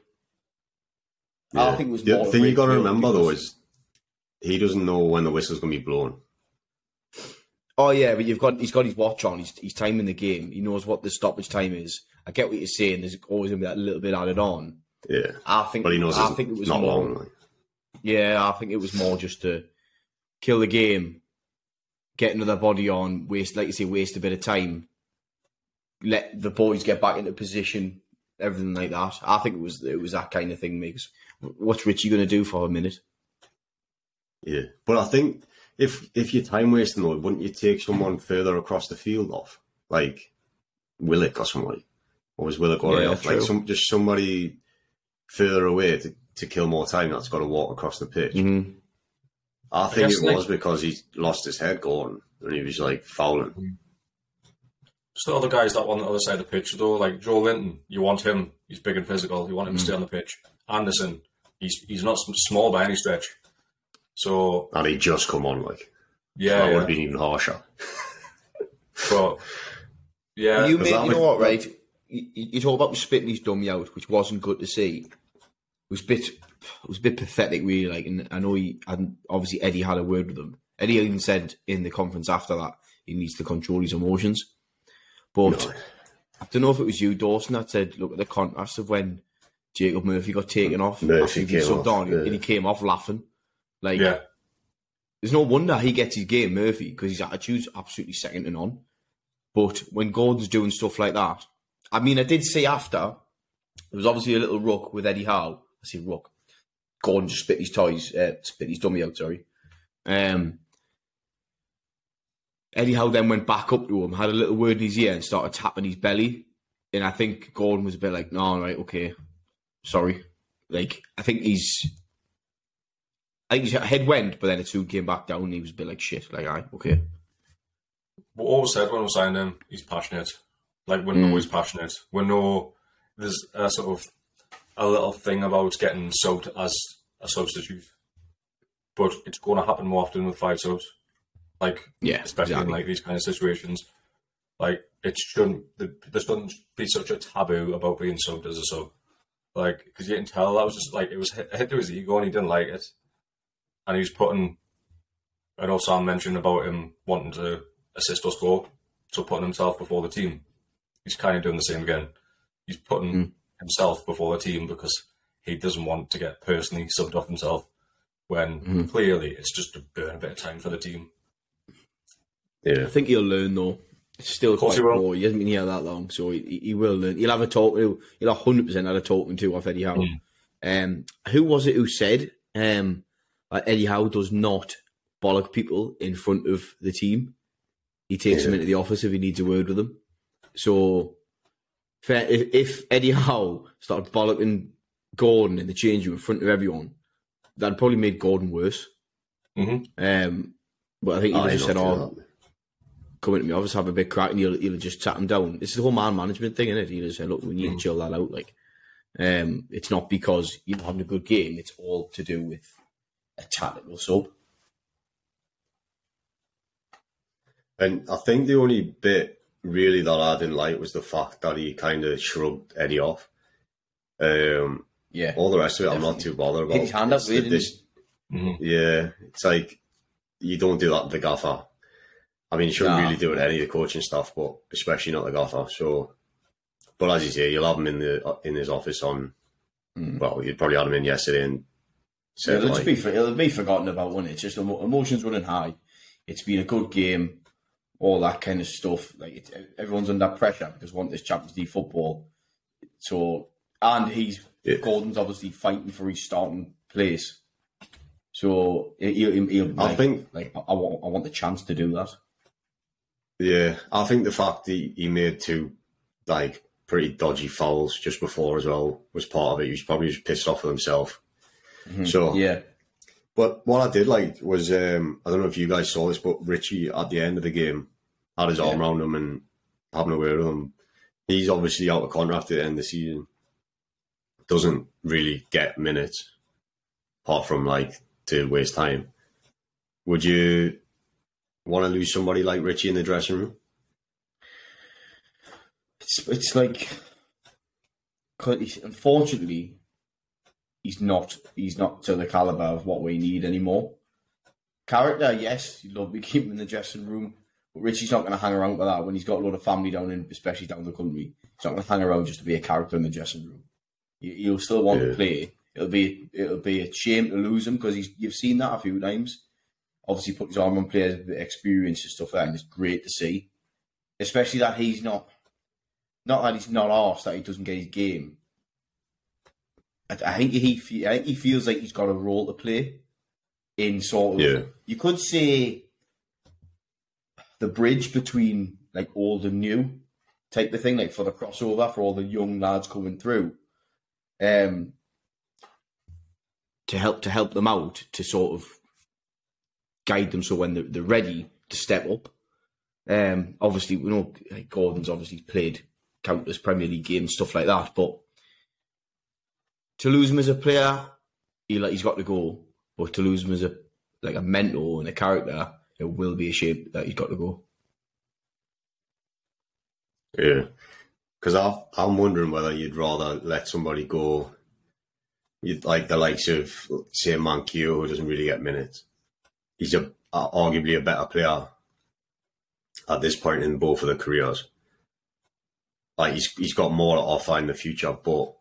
I think it was the more thing you got to remember though is he doesn't know when the whistle's going to be blown. Oh yeah, but you've got he's got his watch on. He's he's timing the game. He knows what the stoppage time is. I get what you're saying. There's always gonna be that little bit added on. Yeah, I think. but he knows I think it was not more. long. Like. Yeah, I think it was more just to kill the game, get another body on, waste like you say, waste a bit of time, let the boys get back into position, everything like that. I think it was it was that kind of thing. Because what's Richie going to do for a minute? Yeah, but I think if if you're time wasting though, wouldn't you take someone further across the field off, like Willock or somebody? Or was Willock already Yeah, off? Like some just somebody further away to, to kill more time that's got to walk across the pitch. Mm-hmm. I think guess, it like- was because he lost his head going and he was like fouling. Just the other guys that were on the other side of the pitch, though, like Joelinton, you want him. He's big and physical. You want him to stay on the pitch. Anderson, he's he's not small by any stretch. So And he just come on like yeah, that would have been even harsher. but yeah, you, because made, you know what, right? You, you you talk about spitting his dummy out, which wasn't good to see. It was a bit, it was a bit pathetic, really. Like, and I know he, and obviously Eddie had a word with him. Eddie even said in the conference after that he needs to control his emotions. But I don't know if it was you, Dawson, that said, look at the contrast of when Jacob Murphy got taken off. Murphy after he'd came subbed off, on, yeah. and he came off laughing. Like, yeah. there's no wonder he gets his game, Murphy, because his attitude's absolutely second to none. But when Gordon's doing stuff like that, I mean, I did see after there was obviously a little ruck with Eddie Howe. I see ruck. Gordon just spit his toys, uh, spit his dummy out. Sorry. Um, Eddie Howe then went back up to him, had a little word in his ear, and started tapping his belly. And I think Gordon was a bit like, "No, right, okay, sorry." Like I think he's I think his head went, but then it soon came back down. And he was a bit like shit. Like, I okay. What always said when I was signing him, he's passionate. Like we know Mm. he's passionate. We know there's a sort of a little thing about getting subbed as a substitute, but it's going to happen more often with five subs. Like Yeah, especially exactly. in like these kind of situations. Like it shouldn't there shouldn't be such a taboo about being subbed as a sub. Like because you can tell that was just like it was hit, hit to his ego and he didn't like it, and he was putting. I know Sam mentioned about him wanting to assist or score, so putting himself before the team. He's kind of doing the same again. He's putting Mm. himself before the team because he doesn't want to get personally subbed off himself. When Mm. clearly it's just to burn a bit of time for the team. Yeah. I think he'll learn though. It's still course quite he raw. He hasn't been here that long, so he, he will learn. He'll have a talk. He'll, he'll hundred percent have a talking to off Eddie Howe. Mm. Um, who was it who said um, like Eddie Howe does not bollock people in front of the team? He takes Yeah. them into the office if he needs a word with them. So, if, if Eddie Howe started bollocking Gordon in the change room in front of everyone, that'd probably made Gordon worse. Mhm. Um, but I think he I just said, don't "Oh, that. Come into my office, have a big crack, and he'll, he'll just sat him down. It's the whole man management thing, isn't it? He'll just say, look, we need to chill that out. Like, um, it's not because you're having a good game, it's all to do with a tactical sub. And I think the only bit really that I didn't like was the fact that he kind of shrugged Eddie off. Um, Yeah. all the rest of it, I'm not too bothered about. His hand up It's weird, the- didn't this- Mhm. Yeah, it's like you don't do that to the gaffer. I mean, you shouldn't really do it any of the coaching stuff, but especially not the gaffer. So, but as you say, you'll have him in the in his office on. Mm. Well, you probably had him in yesterday and Yeah, it'll, like, just be, for- it'll be forgotten about, it? It's just emotions running high. It's been a good game, all that kind of stuff. Like it, everyone's under pressure because we want this Champions League football. So, and he's Yeah. Gordon's obviously fighting for his starting place. So he'll, he'll, he'll I like, think- like I want, I want the chance to do that. Yeah, I think the fact he, he made two like pretty dodgy fouls just before as well was part of it. He was probably just pissed off with himself. So Yeah, But what I did like was um, I don't know if you guys saw this, but Richie at the end of the game had his arm around him and having a word with him. He's obviously out of contract at the end of the season. Doesn't really get minutes, apart from like to waste time. Would you want to lose somebody like Richie in the dressing room? it's it's like unfortunately he's not he's not to the caliber of what we need anymore. Character, yes, you'd love to keep him in the dressing room, but Richie's not going to hang around with that when he's got a lot of family down in, especially down the country. He's not going to hang around just to be a character in the dressing room. He- He'll still want Yeah. to play. It'll be it'll be a shame to lose him because you've seen that a few times. Obviously, put his arm on players with experience and stuff like that, and it's great to see. Especially that he's not not that he's not arsed that he doesn't get his game. I, I think he, I think he feels like he's got a role to play in sort of. Yeah. You could say the bridge between like old and new type of thing, like for the crossover for all the young lads coming through. Um, to help to help them out to sort of guide them so when they're, they're ready to step up. Um, obviously, we know Gordon's obviously played countless Premier League games, stuff like that. But to lose him as a player, he like he's got to go. But to lose him as a like a mentor and a character, it will be a shame that he's got to go. Yeah, because I'm wondering whether you'd rather let somebody go, you'd, like the likes of say Manquillo, who doesn't really get minutes. He's a, a arguably a better player at this point in both of their careers. Like he's he's got more to offer in the future, but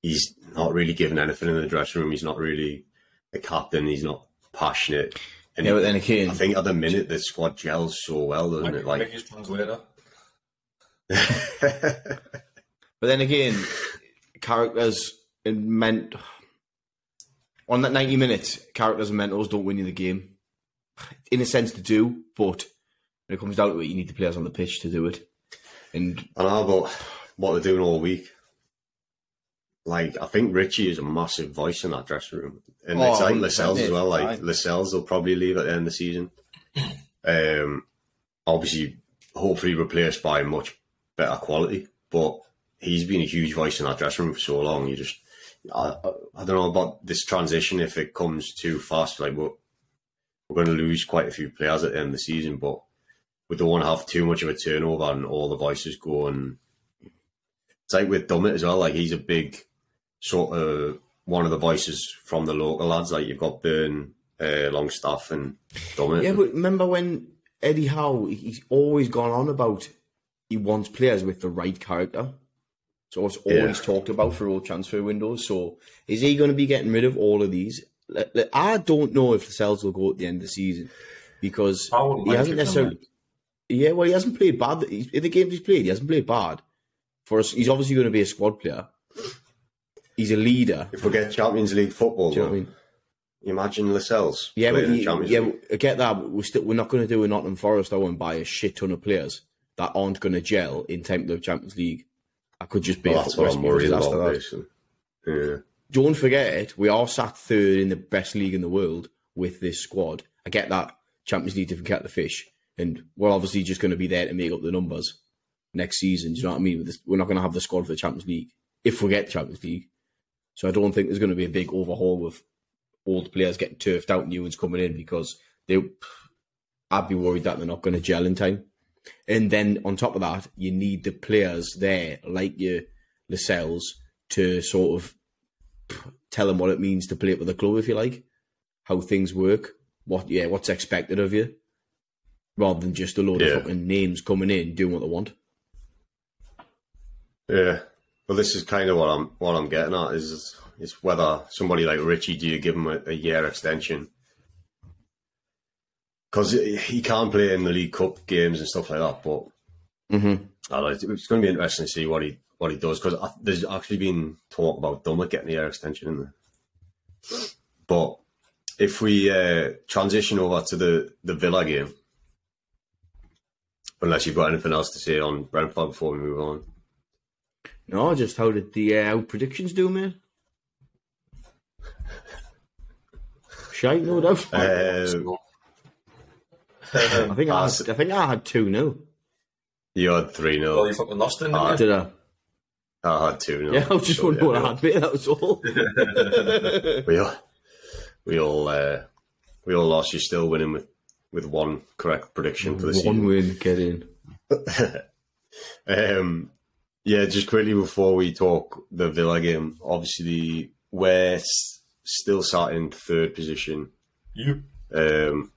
he's not really given anything in the dressing room. He's not really a captain. He's not passionate. And Yeah, but then again, I think at the minute the squad gels so well, doesn't it? Like Mickey's translator. But then again, characters and meant on that ninety minutes, characters and mentors don't win you the game. In a sense, they do, but when it comes down to it, you need the players on the pitch to do it. And I know about what they're doing all week. Like, I think Richie is a massive voice in that dressing room. And it's Oh, like 100% Lascelles as well. Like, aye. Lascelles will probably leave at the end of the season. Um, obviously, hopefully replaced by much better quality. But he's been a huge voice in that dressing room for so long. You just, I, I, don't know about this transition if it comes too fast. Like, we're, we're going to lose quite a few players at the end of the season, but we don't want to have too much of a turnover and all the voices go and it's like with Dummett as well. Like he's a big sort of one of the voices from the local lads. Like you've got Burn, uh, Longstaff, and Dummett. yeah, but remember when Eddie Howe, he's always gone on about he wants players with the right character. So it's always Yeah. talked about for all transfer windows. So is he going to be getting rid of all of these? Like, like, I don't know if the Lascelles will go at the end of the season because he hasn't necessarily. Yeah, well, he hasn't played bad. In the games he's played, he hasn't played bad. For us, he's obviously going to be a squad player. He's a leader. If we get Champions League football, Do you know what I mean? imagine Lascelles. Yeah, but playing in you, Champions yeah, League. I get that. but We're still we're not going to do a Nottingham Forest I won't buy a shit ton of players that aren't going to gel in time to the Champions League. I could just be Well, a that's what I'm worried about. that. Yeah. Don't forget, it, we are sat third in the best league in the world with this squad. I get that Champions League different kettle the fish, and we're obviously just going to be there to make up the numbers next season. Do you know what I mean? We're not going to have the squad for the Champions League if we get Champions League. So I don't think there's going to be a big overhaul with old players getting turfed out, new ones coming in because they. I'd be worried that they're not going to gel in time. And then on top of that, you need the players there, like your Lascelles, to sort of tell them what it means to play it with the club, if you like, how things work, what yeah, what's expected of you, rather than just a load Yeah. of fucking names coming in doing what they want. Yeah. Well, this is kind of what I'm what I'm getting at is is whether somebody like Richie do you give him a, a year extension because he can't play in the League Cup games and stuff like that. But Mm-hmm. I don't know, it's, going to be interesting to see what he what he does because there's actually been talk about Dummett getting the year extension in there. But if we uh, transition over to the the Villa game, unless you've got anything else to say on Brentford before we move on. No, just how did the uh, how predictions do, man? Shite, no doubt. So, I think I, had, I think I had two nil. You had 3 well, 0. you fucking lost it, didn't Ah. Did I? I had 2 0. Yeah, I was just wondering what I had, mate. That was all. We all, we all, uh, we all lost. You're still winning with, with one correct prediction for the season. One win, get in. Um, yeah, just quickly before we talk the Villa game, obviously we're still sat in third position You. um,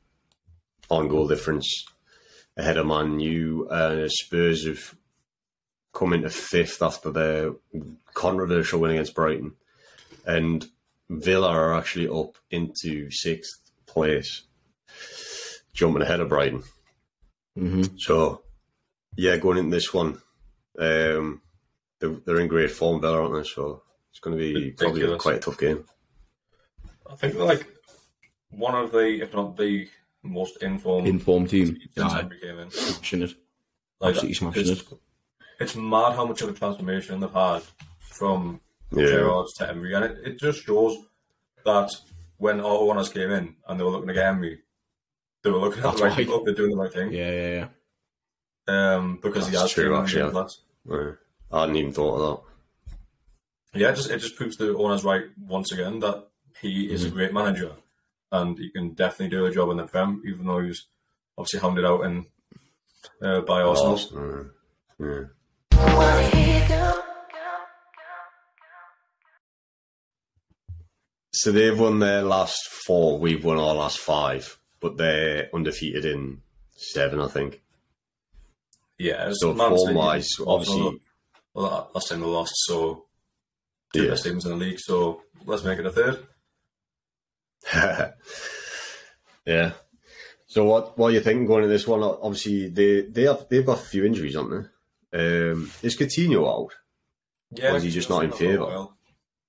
on goal difference ahead of Man U. Uh, Spurs have come into fifth after their controversial win against Brighton, and Villa are actually up into sixth place, jumping ahead of Brighton. hmm So, yeah, going into this one, um, they're, they're in great form, Villa, aren't they? So it's going to be probably quite a tough game. I think they're like one of the, if not the most informed Informed team. since Aye. Henry came in. Smashing it. Like, Absolutely smashing it's, it's mad how much of a transformation they've had from Yeah. Gerrard to Emery, and it, it just shows that when all owners came in and they were looking to get Emery, they were looking at That's the right right. people, they're doing the right thing. Yeah, yeah, yeah. Um, because he That's has true, true, actually, actually. That. I hadn't even thought of that. Yeah, it just it just proves the owners right once again that he is Mm-hmm. a great manager and he can definitely do a job in the Prem, even though he was obviously hounded out in uh, by that. Arsenal. Arsenal, Yeah. So they've won their last four. We've won our last five, but they're undefeated in seven, I think. Yeah, it's So mad to form-wise, obviously- well, last time they lost, so two Yeah. best teams in the league. So let's make it a third. yeah. So what what are you thinking going into this one? Obviously they they have they've got a few injuries, aren't they? Um, is Coutinho out? Yeah, Or is he just not in he's been out for a favour?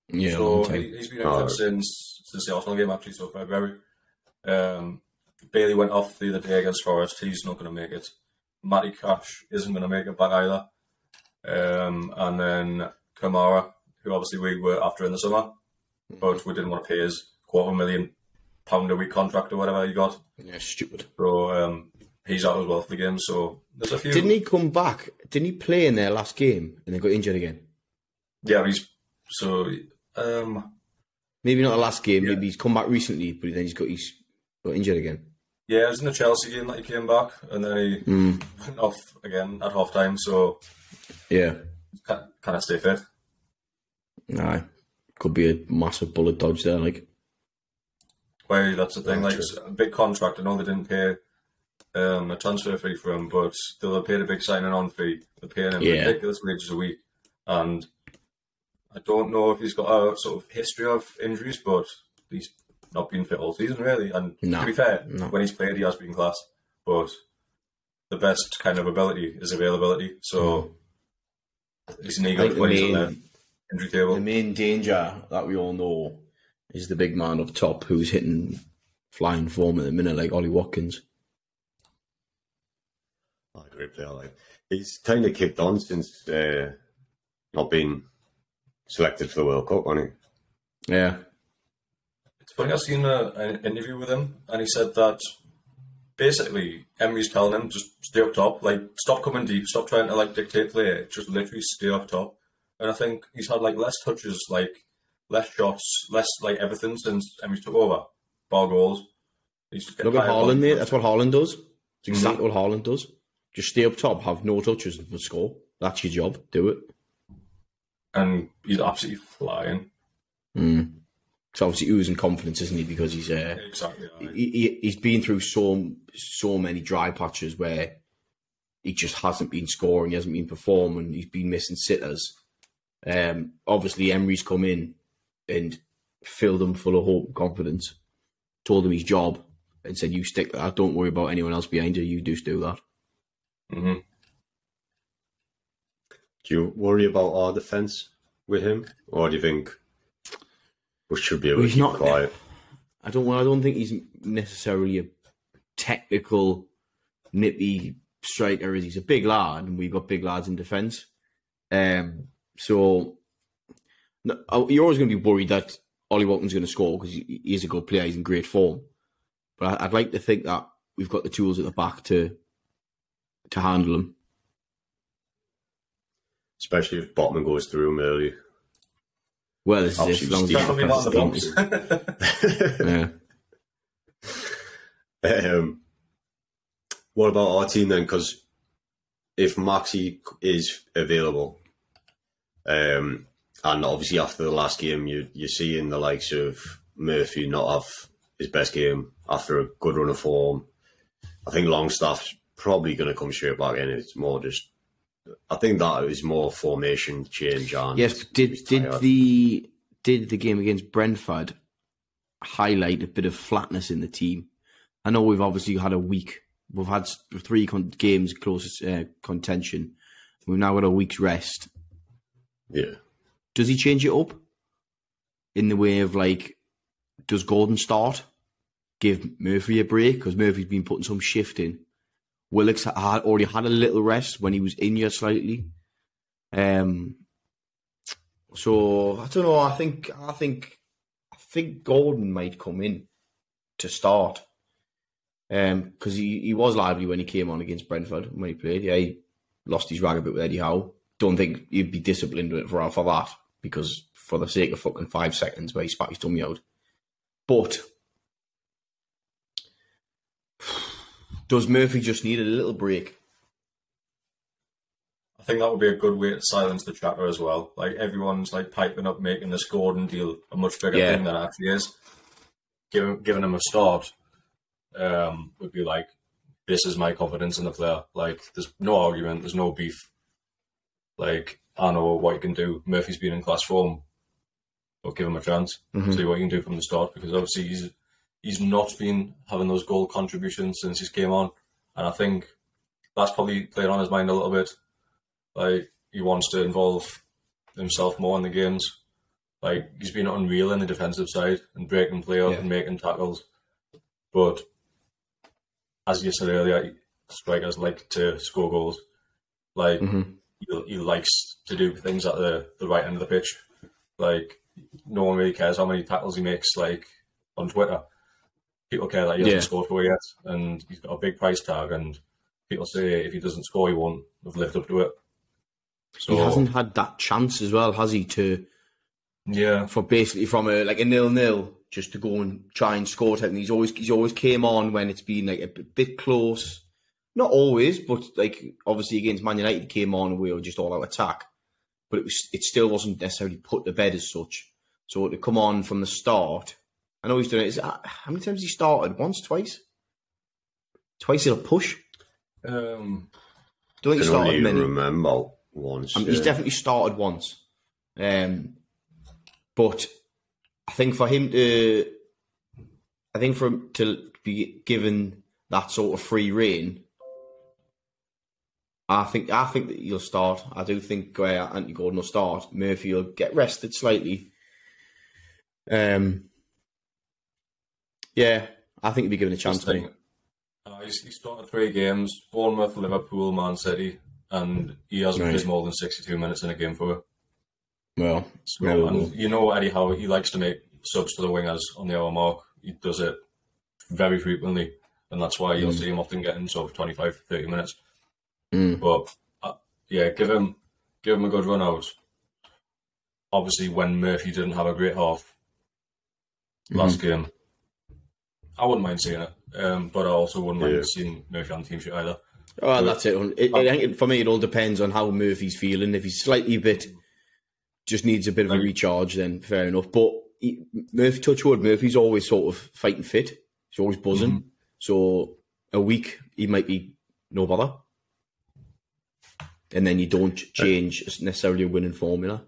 Yeah, so he, he's been Oh, since since the Arsenal game actually, so February. Um, Bailey went off the other day against Forest. He's not going to make it. Matty Cash isn't going to make it back either. Um, and then Kamara, who obviously we were after in the summer, but we didn't want to pay his quarter million pound a week contract or whatever he got. Yeah, stupid. So um, he's out as well for the game. So there's a few. Didn't he come back? Didn't he play in their last game and then got injured again? Yeah, he's so. Um, Maybe not the last game. Yeah. Maybe he's come back recently, but then he's got he's got injured again. yeah, it was in the Chelsea game that he came back, and then he Mm. went off again at half time. So Yeah, kind of stay fit. Aye. Could be a massive bullet dodge there. Like, Well, that's the thing. Like a big contract. I know they didn't pay um, a transfer fee for him, but they'll have paid a big signing on fee. They're paying him Yeah. ridiculous wages a week, and I don't know if he's got a sort of history of injuries, but he's not been fit all season really. And No, to be fair, no. when he's played, he has been class, but the best kind of ability is availability. So he's an I eager when he's on the main, injury table. the main danger that we all know is the big man up top who's hitting flying form at the minute, like Ollie Watkins. Oh, great player. Like he's kind of kicked on since uh, not being selected for the World Cup, hasn't he? Yeah, It's funny, I've seen a, an interview with him, and he said that basically Emery's telling him just stay up top, like stop coming deep, stop trying to like dictate play, just literally stay up top. And I think he's had like less touches, like less shots, less like everything since Emery took over. Bar goals. Look at Haaland, goals. That's what Haaland does. It's exactly what Haaland does. Just stay up top, have no touches, and score. That's your job. Do it. and he's absolutely flying. Mm. So obviously oozing confidence, isn't he? Because he's uh, Exactly. aye. he, he, he's been through so so many dry patches where he just hasn't been scoring, he hasn't been performing, he's been missing sitters. Um, obviously, Emery's come in and filled him full of hope and confidence, told him his job, and said, "You stick to that. Don't worry about anyone else behind you. You just do that." Mhm. Do you worry about our defence with him, or do you think we should be able Well, to he's keep not- quiet? I don't. I don't think he's necessarily a technical, nippy striker. He's a big lad, and we've got big lads in defence. Um, so no, you're always going to be worried that Ollie Watkins going to score because he, he is a good player. He's in great form. But I'd like to think that we've got the tools at the back to to handle him. Especially if Botman goes through him early. Well, this is. As long as Absolutely he's Definitely not not in the box. Yeah. um, what about our team then? Because if Maxi is available, um, and obviously after the last game, you you're seeing the likes of Murphy not have his best game after a good run of form. I think Longstaff's probably going to come straight back in. It's more just, I think that is more formation change. And Yes, did did the did the game against Brentford highlight a bit of flatness in the team? I know we've obviously had a week. We've had three con- games closest uh, contention. We've now got a week's rest. yeah. Does he change it up in the way of like? Does Gordon start? Give Murphy a break because Murphy's been putting some shift in. Willock's had already had a little rest when he was in injured slightly. Um, so I don't know. I think I think I think Gordon might come in to start because he, he was lively when he came on against Brentford when he played. Yeah, he lost his rag a bit with Eddie Howe. Don't think he'd be disciplined for for that because for the sake of fucking five seconds where he spat his tummy out. But does Murphy just need a little break? I think that would be a good way to silence the chatter as well. Like everyone's like piping up, making this Gordon deal a much bigger Yeah. thing than it actually is. Giving giving him a start um, would be like, this is my confidence in the player. Like, there's no argument, there's no beef. Like, I know what he can do. Murphy's been in class form, but give him a chance. Mhm. See what he can do from the start because obviously he's he's not been having those goal contributions since he came on, and I think that's probably played on his mind a little bit. Like he wants to involve himself more in the games. Like he's been unreal in the defensive side and breaking play up Yeah. and making tackles. But as you said earlier, strikers like to score goals. Like Mhm. He, he likes to do things at the, the right end of the pitch. Like no one really cares how many tackles he makes. Like on Twitter, people care that he hasn't Yeah. scored for yet, and he's got a big price tag. And people say if he doesn't score, he won't have lived up to it. So He hasn't had that chance as well, has he? To yeah, for basically from a like a nil nil just to go and try and score type. thing. He's always he's always came on when it's been like a bit close. Not always, but like obviously against Man United, he came on and we were just all out attack. But it was it still wasn't necessarily put to bed as such. So to come on from the start, I know he's done it. Is that, how many times he started? Once, twice? Twice in a push. Um, Don't think he can started many. remember once. Um, He's yeah. definitely started once. Um, but I think for him to, I think for him to be given that sort of free reign, I think I think that you'll start. I do think uh, Anthony Gordon will start. Murphy will get rested slightly. Um, yeah, I think he'll be given a chance. Think, uh, he's, he started three games: Bournemouth, Liverpool, Man City, and he hasn't Right. played more than sixty-two minutes in a game for it. Well, So, and you know Eddie Howe, he likes to make subs to the wingers on the hour mark. He does it very frequently, and that's why you'll see him often getting sort of 25 to 30 minutes. Mm. But uh, yeah, give him give him a good run out. Obviously, when Murphy didn't have a great half last game, I wouldn't mind seeing it, um, but I also wouldn't mind seeing Murphy on the team sheet either. Well, that's it. It- I it- for me, it all depends on how Murphy's feeling. If he's slightly bit, just needs a bit of a recharge, then fair enough. But he, Murphy, touchwood, Murphy's always sort of fighting fit. He's always buzzing. So a week he might be no bother, and then you don't change necessarily a winning formula.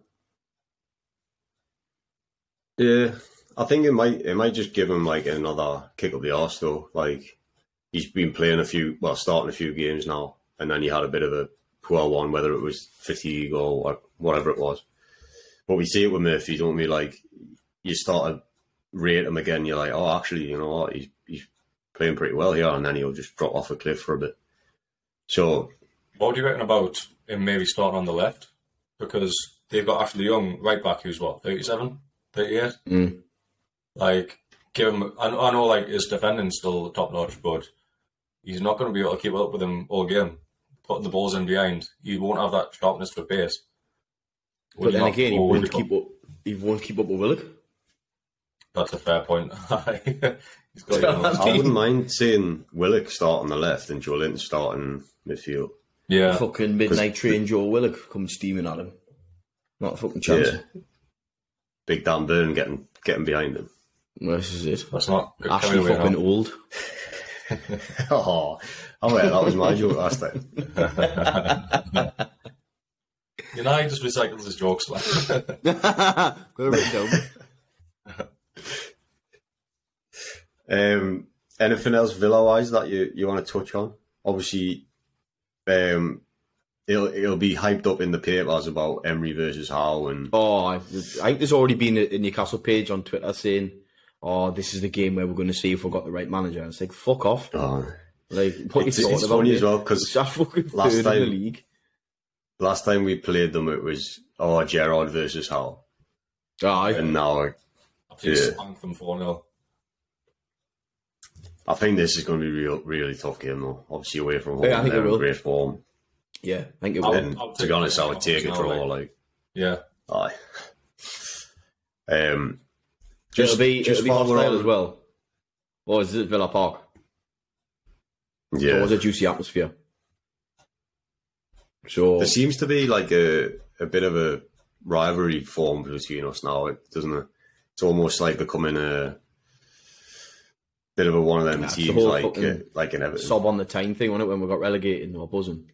Yeah, I think it might it might just give him like another kick up the arse though. Like he's been playing a few, well, starting a few games now, and then he had a bit of a poor one, whether it was fatigue or whatever it was. But we see it with Murphy, don't we? Like you start to rate him again, you're like, oh, actually, you know what? He's he's playing pretty well here, and then he'll just drop off a cliff for a bit. So What do you reckon about him maybe starting on the left? Because they've got Ashley Young right back, who's what, 37, 38? Mm. Like, give him. I, I know, like, his defending's still top notch, but he's not going to be able to keep up with him all game. Putting the balls in behind, he won't have that sharpness for pace. But Would then not again, he won't keep up. He won't keep up with Willock. That's a fair point. he's got young ones. I wouldn't mind seeing Willock start on the left and Joelinton starting midfield. Yeah, Fucking midnight train Joe Willock come steaming at him. Not a fucking chance. Yeah. Big Dan Burn getting getting behind him. Well, this is it. that's not coming Ashley fucking now. old. Oh, oh yeah, that was my joke last time. You know, he just recycles his jokes. Like. Got it written down. Um, anything else Villa wise that you, you want to touch on? Obviously, um, it'll it'll be hyped up in the papers about Emery versus Howe and Oh, I, I think there's already been a, a Newcastle page on Twitter saying, "Oh, this is the game where we're going to see if we've got the right manager." It's like, fuck off. oh, Like, what It's- you it's about? funny mate? as well because last third in the time- league. last time we played them it was oh Gerrard versus Howe, Aye. and now I think Yeah. spanked them 4 0. I think this is going to be real really tough game though. Obviously away from home, Yeah, I think they're it in will. great form. yeah, I think it I'll- And I'll to be honest. I would take a Now, draw. like- Like, Yeah. aye. Um, it'll be, just it'll be hostile on- as well. Or is it Villa Park? So Yeah, it was a juicy atmosphere. So There seems to be like a, a bit of a rivalry formed between us now, doesn't it? It's almost like becoming a bit of a one of them Nah, it's teams, like uh, like an Everton. sob on the time thing on it when we got relegated and we were buzzing.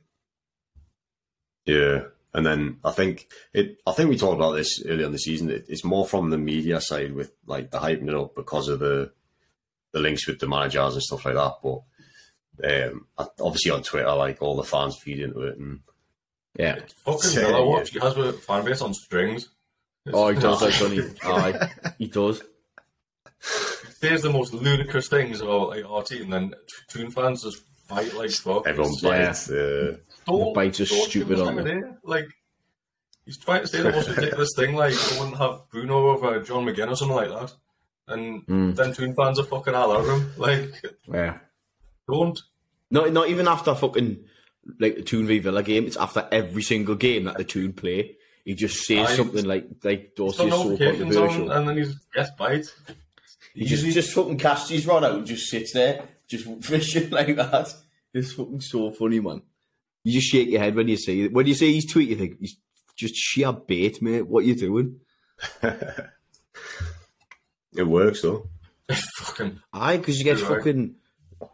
Yeah, and then I think it. I think we talked about this earlier in the season. It, it's more from the media side with like the hyping it up because of the the links with the managers and stuff like that. But um, obviously on Twitter, like all the fans feed into it, and Yeah. Fucking Yeah, Villa yeah. watch. He has a fan base on strings. Oh, he does, like, doesn't he? Aye, he does. There's the most ludicrous things about like, our team, then Toon fans just bite like fuck. everyone It's Yeah. bites. Uh, Don't- bites are stupid, us aren't time they? of day. Like, he's trying to say the most ridiculous thing, like, I wouldn't have Bruno over John McGinn or something like that. And Mm. then Toon fans are fucking all over him. Like, Yeah. don't. Not not even after fucking like the Toon v Villa game. It's after every single game that the Toon play. He just says Aye. something like like Dorsey is so controversial. on, and then he's gets bite. He just just fucking casts his rod out and just sits there, just fishing like that. It's fucking so funny, man. You just shake your head when you see it. When you see his tweet, you think he's just sheer bait, mate. What you doing? it works though. fucking Aye, because you get right. fucking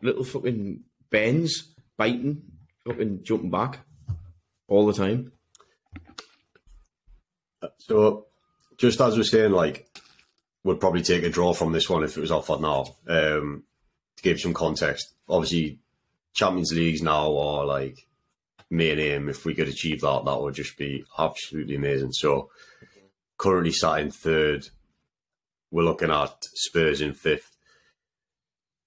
little fucking bends, biting, fucking jumping back all the time. So, just as we're saying, like, would probably take a draw from this one if it was offered now. Um, to give some context, obviously, Champions Leagues now are like main aim. If we could achieve that, that would just be absolutely amazing. So, currently sat in third, we're looking at Spurs in fifth,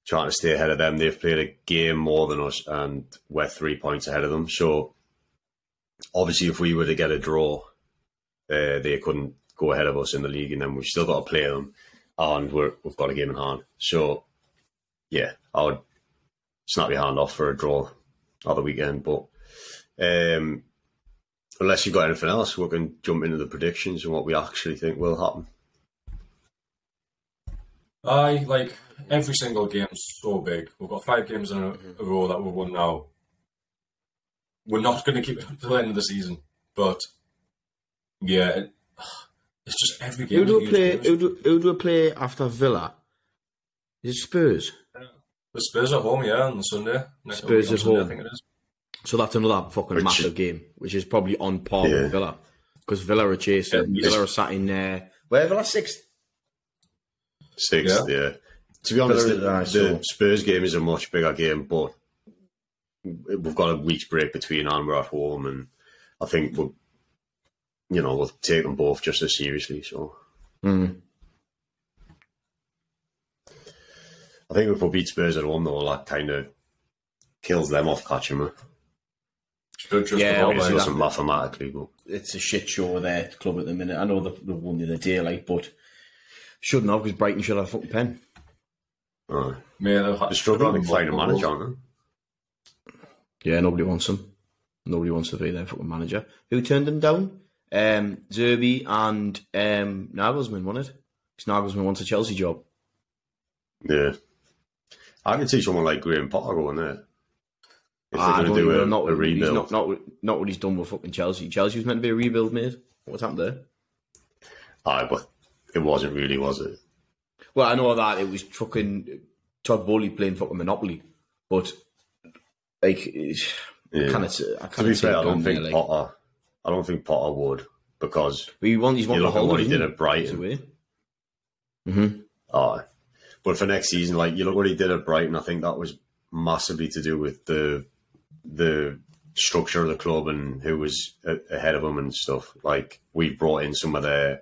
trying to stay ahead of them. They've played a game more than us, and we're three points ahead of them. So, obviously, if we were to get a draw, uh, they couldn't go ahead of us in the league, and then we've still got to play them, and we're, we've got a game in hand. So, yeah, I would snap your hand off for a draw other weekend. But um, unless you've got anything else, we can jump into the predictions and what we actually think will happen. I like every single game's so big. We've got five games in a, a row that we've won now. We're not going to keep it to the end of the season, but yeah, it's just every game. Who do a we play? Who do, who do we play after Villa? Is it Spurs? The Spurs at home, yeah, on Sunday. Next Spurs week at Sunday, home. I think it is. So that's another fucking Which- massive game, which is probably on par Yeah. with Villa because Villa are chasing. Yeah, Villa are sat in there. Where Villa sixth? Sixth, yeah. To be honest, the, I the saw. Spurs game is a much bigger game, but we've got a week's break between and we're at home, and I think we'll, you know, we'll take them both just as seriously. So Mm. I think if we beat Spurs at home, though, that kind of kills them off catching me. Just Yeah, about, Obviously, like, doesn't mathematically, but It's a shit show there the club at the minute. I know they've, they've won the other day, like, but shouldn't have because Brighton should have a fucking pen. Mate, they've had- they're struggling to find a manager, aren't Yeah, nobody wants him. Nobody wants to be their fucking manager. Who turned them down? Um, Zerbi and um, Nagelsmann, wasn't it? 'Cause Nagelsmann wants a Chelsea job. Yeah. I can see someone like Graham Potter going there. If Ah, they're going to do a, know. a He's rebuild. not, not, not what he's done with fucking Chelsea. Chelsea was meant to be a rebuild, mate. What's happened there? Aye, but it wasn't really, was it? Well, I know that it was fucking Todd Boehly playing fucking Monopoly, but like, it's- Yeah. I can't, I To can't be fair, I don't think like, Potter. I don't think Potter would because but he won, he's won you the look whole what he did at Brighton. Mm-hmm. Aye. But for next season, like you look what he did at Brighton, I think that was massively to do with the the structure of the club and who was a- ahead of him and stuff. Like we brought in some of their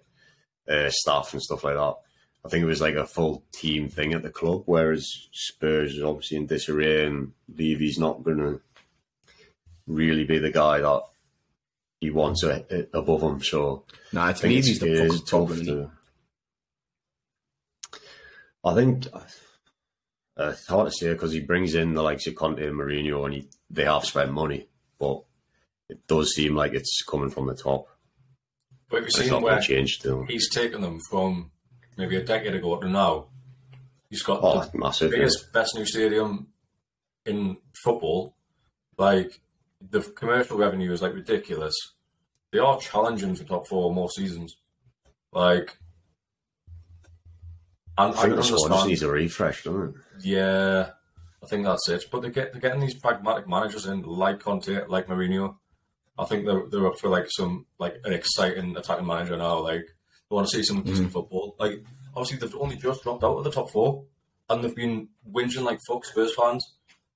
uh, staff and stuff like that. I think it was like a full team thing at the club, whereas Spurs is obviously in disarray and Levy's not going to really be the guy that he wants a, a- above him. So Nah, I it's think Levy's it's, the it is fucking tough problem. to. I think uh, it's hard to say because he brings in the likes of Conte and Mourinho, and he, they have spent money, but it does seem like it's coming from the top. But have you It's seen not where going to change still. he's taken them from maybe a decade ago to now? He's got Oh, the that's massive. yeah. biggest, best new stadium in football. Like the commercial revenue is like ridiculous. They are challenging for top four more seasons. Like, and I I, think can the squad needs a refresh, doesn't it? Yeah, I think that's it. But they get they're getting these pragmatic managers in, like Conte, like Mourinho. I think they're they're up for like some like an exciting attacking manager now. Like they want to see some decent mm. football. Like obviously they've only just dropped out of the top four, and they've been whinging like fuck Spurs fans.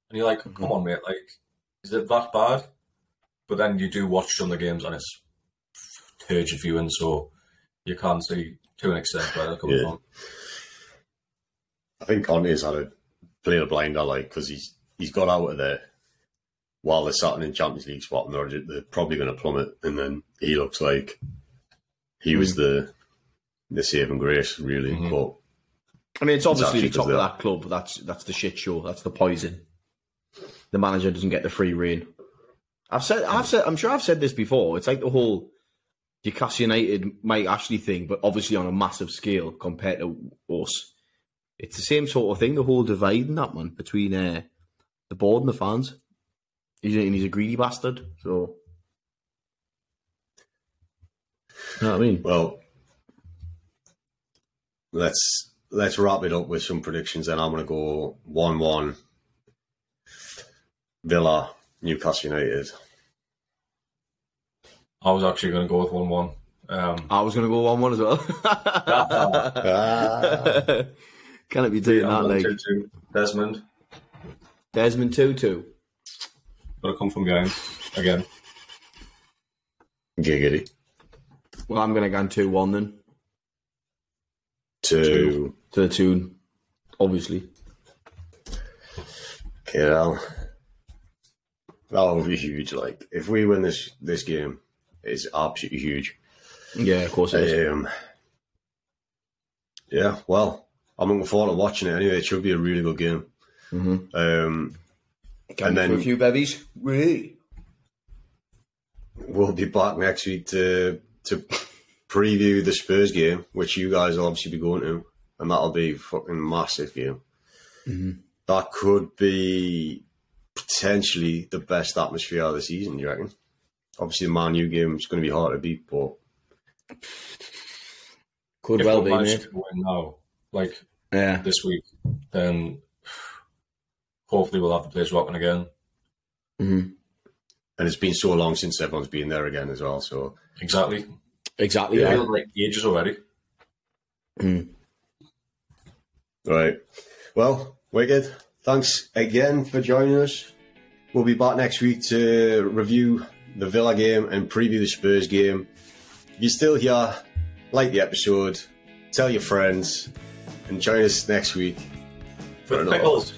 And you're like, mm-hmm. come on, mate. Like, is it that bad? But then you do watch some of the games, and it's turgid viewing, so you can't see to an extent where they're coming Yeah. from. I think Conte's had a played a blinder, like because he's he's got out of there while they're sitting in Champions League spot, and they're, they're probably going to plummet, and then he looks like he was the the saving grace, really. Mhm. But I mean, it's obviously the top of that club. That's that's the shit show. That's the poison. The manager doesn't get the free reign. I've said, I've said, I'm sure I've said this before. It's like the whole Newcastle United Mike Ashley thing, but obviously on a massive scale compared to us. It's the same sort of thing. The whole divide in that man between uh, the board and the fans. He's a, and he's a greedy bastard. So, you know I mean? Well, let's let's wrap it up with some predictions. Then I'm going to go one-one. Villa, Newcastle United. I was actually going to go with one-one. Um, I was going to go one one as well. Ah, Can it be doing I'm that, going like two-two. Desmond, Desmond two two? got to come from behind again. giggity. Well, I'm going to go two one then Two. to the tune, obviously. KL. That would be huge. Like if we win this this game, it's absolutely huge. Yeah, of course it is. Um, yeah, well, I'm looking forward to watching it anyway. It should be a really good game. Mhm. Um, and then- for a few bevies. Wee. we'll be back next week to to preview the Spurs game, which you guys will obviously be going to, and that'll be a fucking massive game. That could be potentially the best atmosphere of the season. You reckon? Obviously, the Man U game is going to be hard to beat, but Could If well be, manage mate. to win now, like Yeah. this week, then hopefully we'll have the place rocking again. hmm and it's been so long since everyone's been there again as well. So Exactly. Exactly. It Yeah. like ages already. Right. Well, Wicked, thanks again for joining us. We'll be back next week to review the Villa game and preview the Spurs game. If you're still here, like the episode, tell your friends, and join us next week. For another- pickles.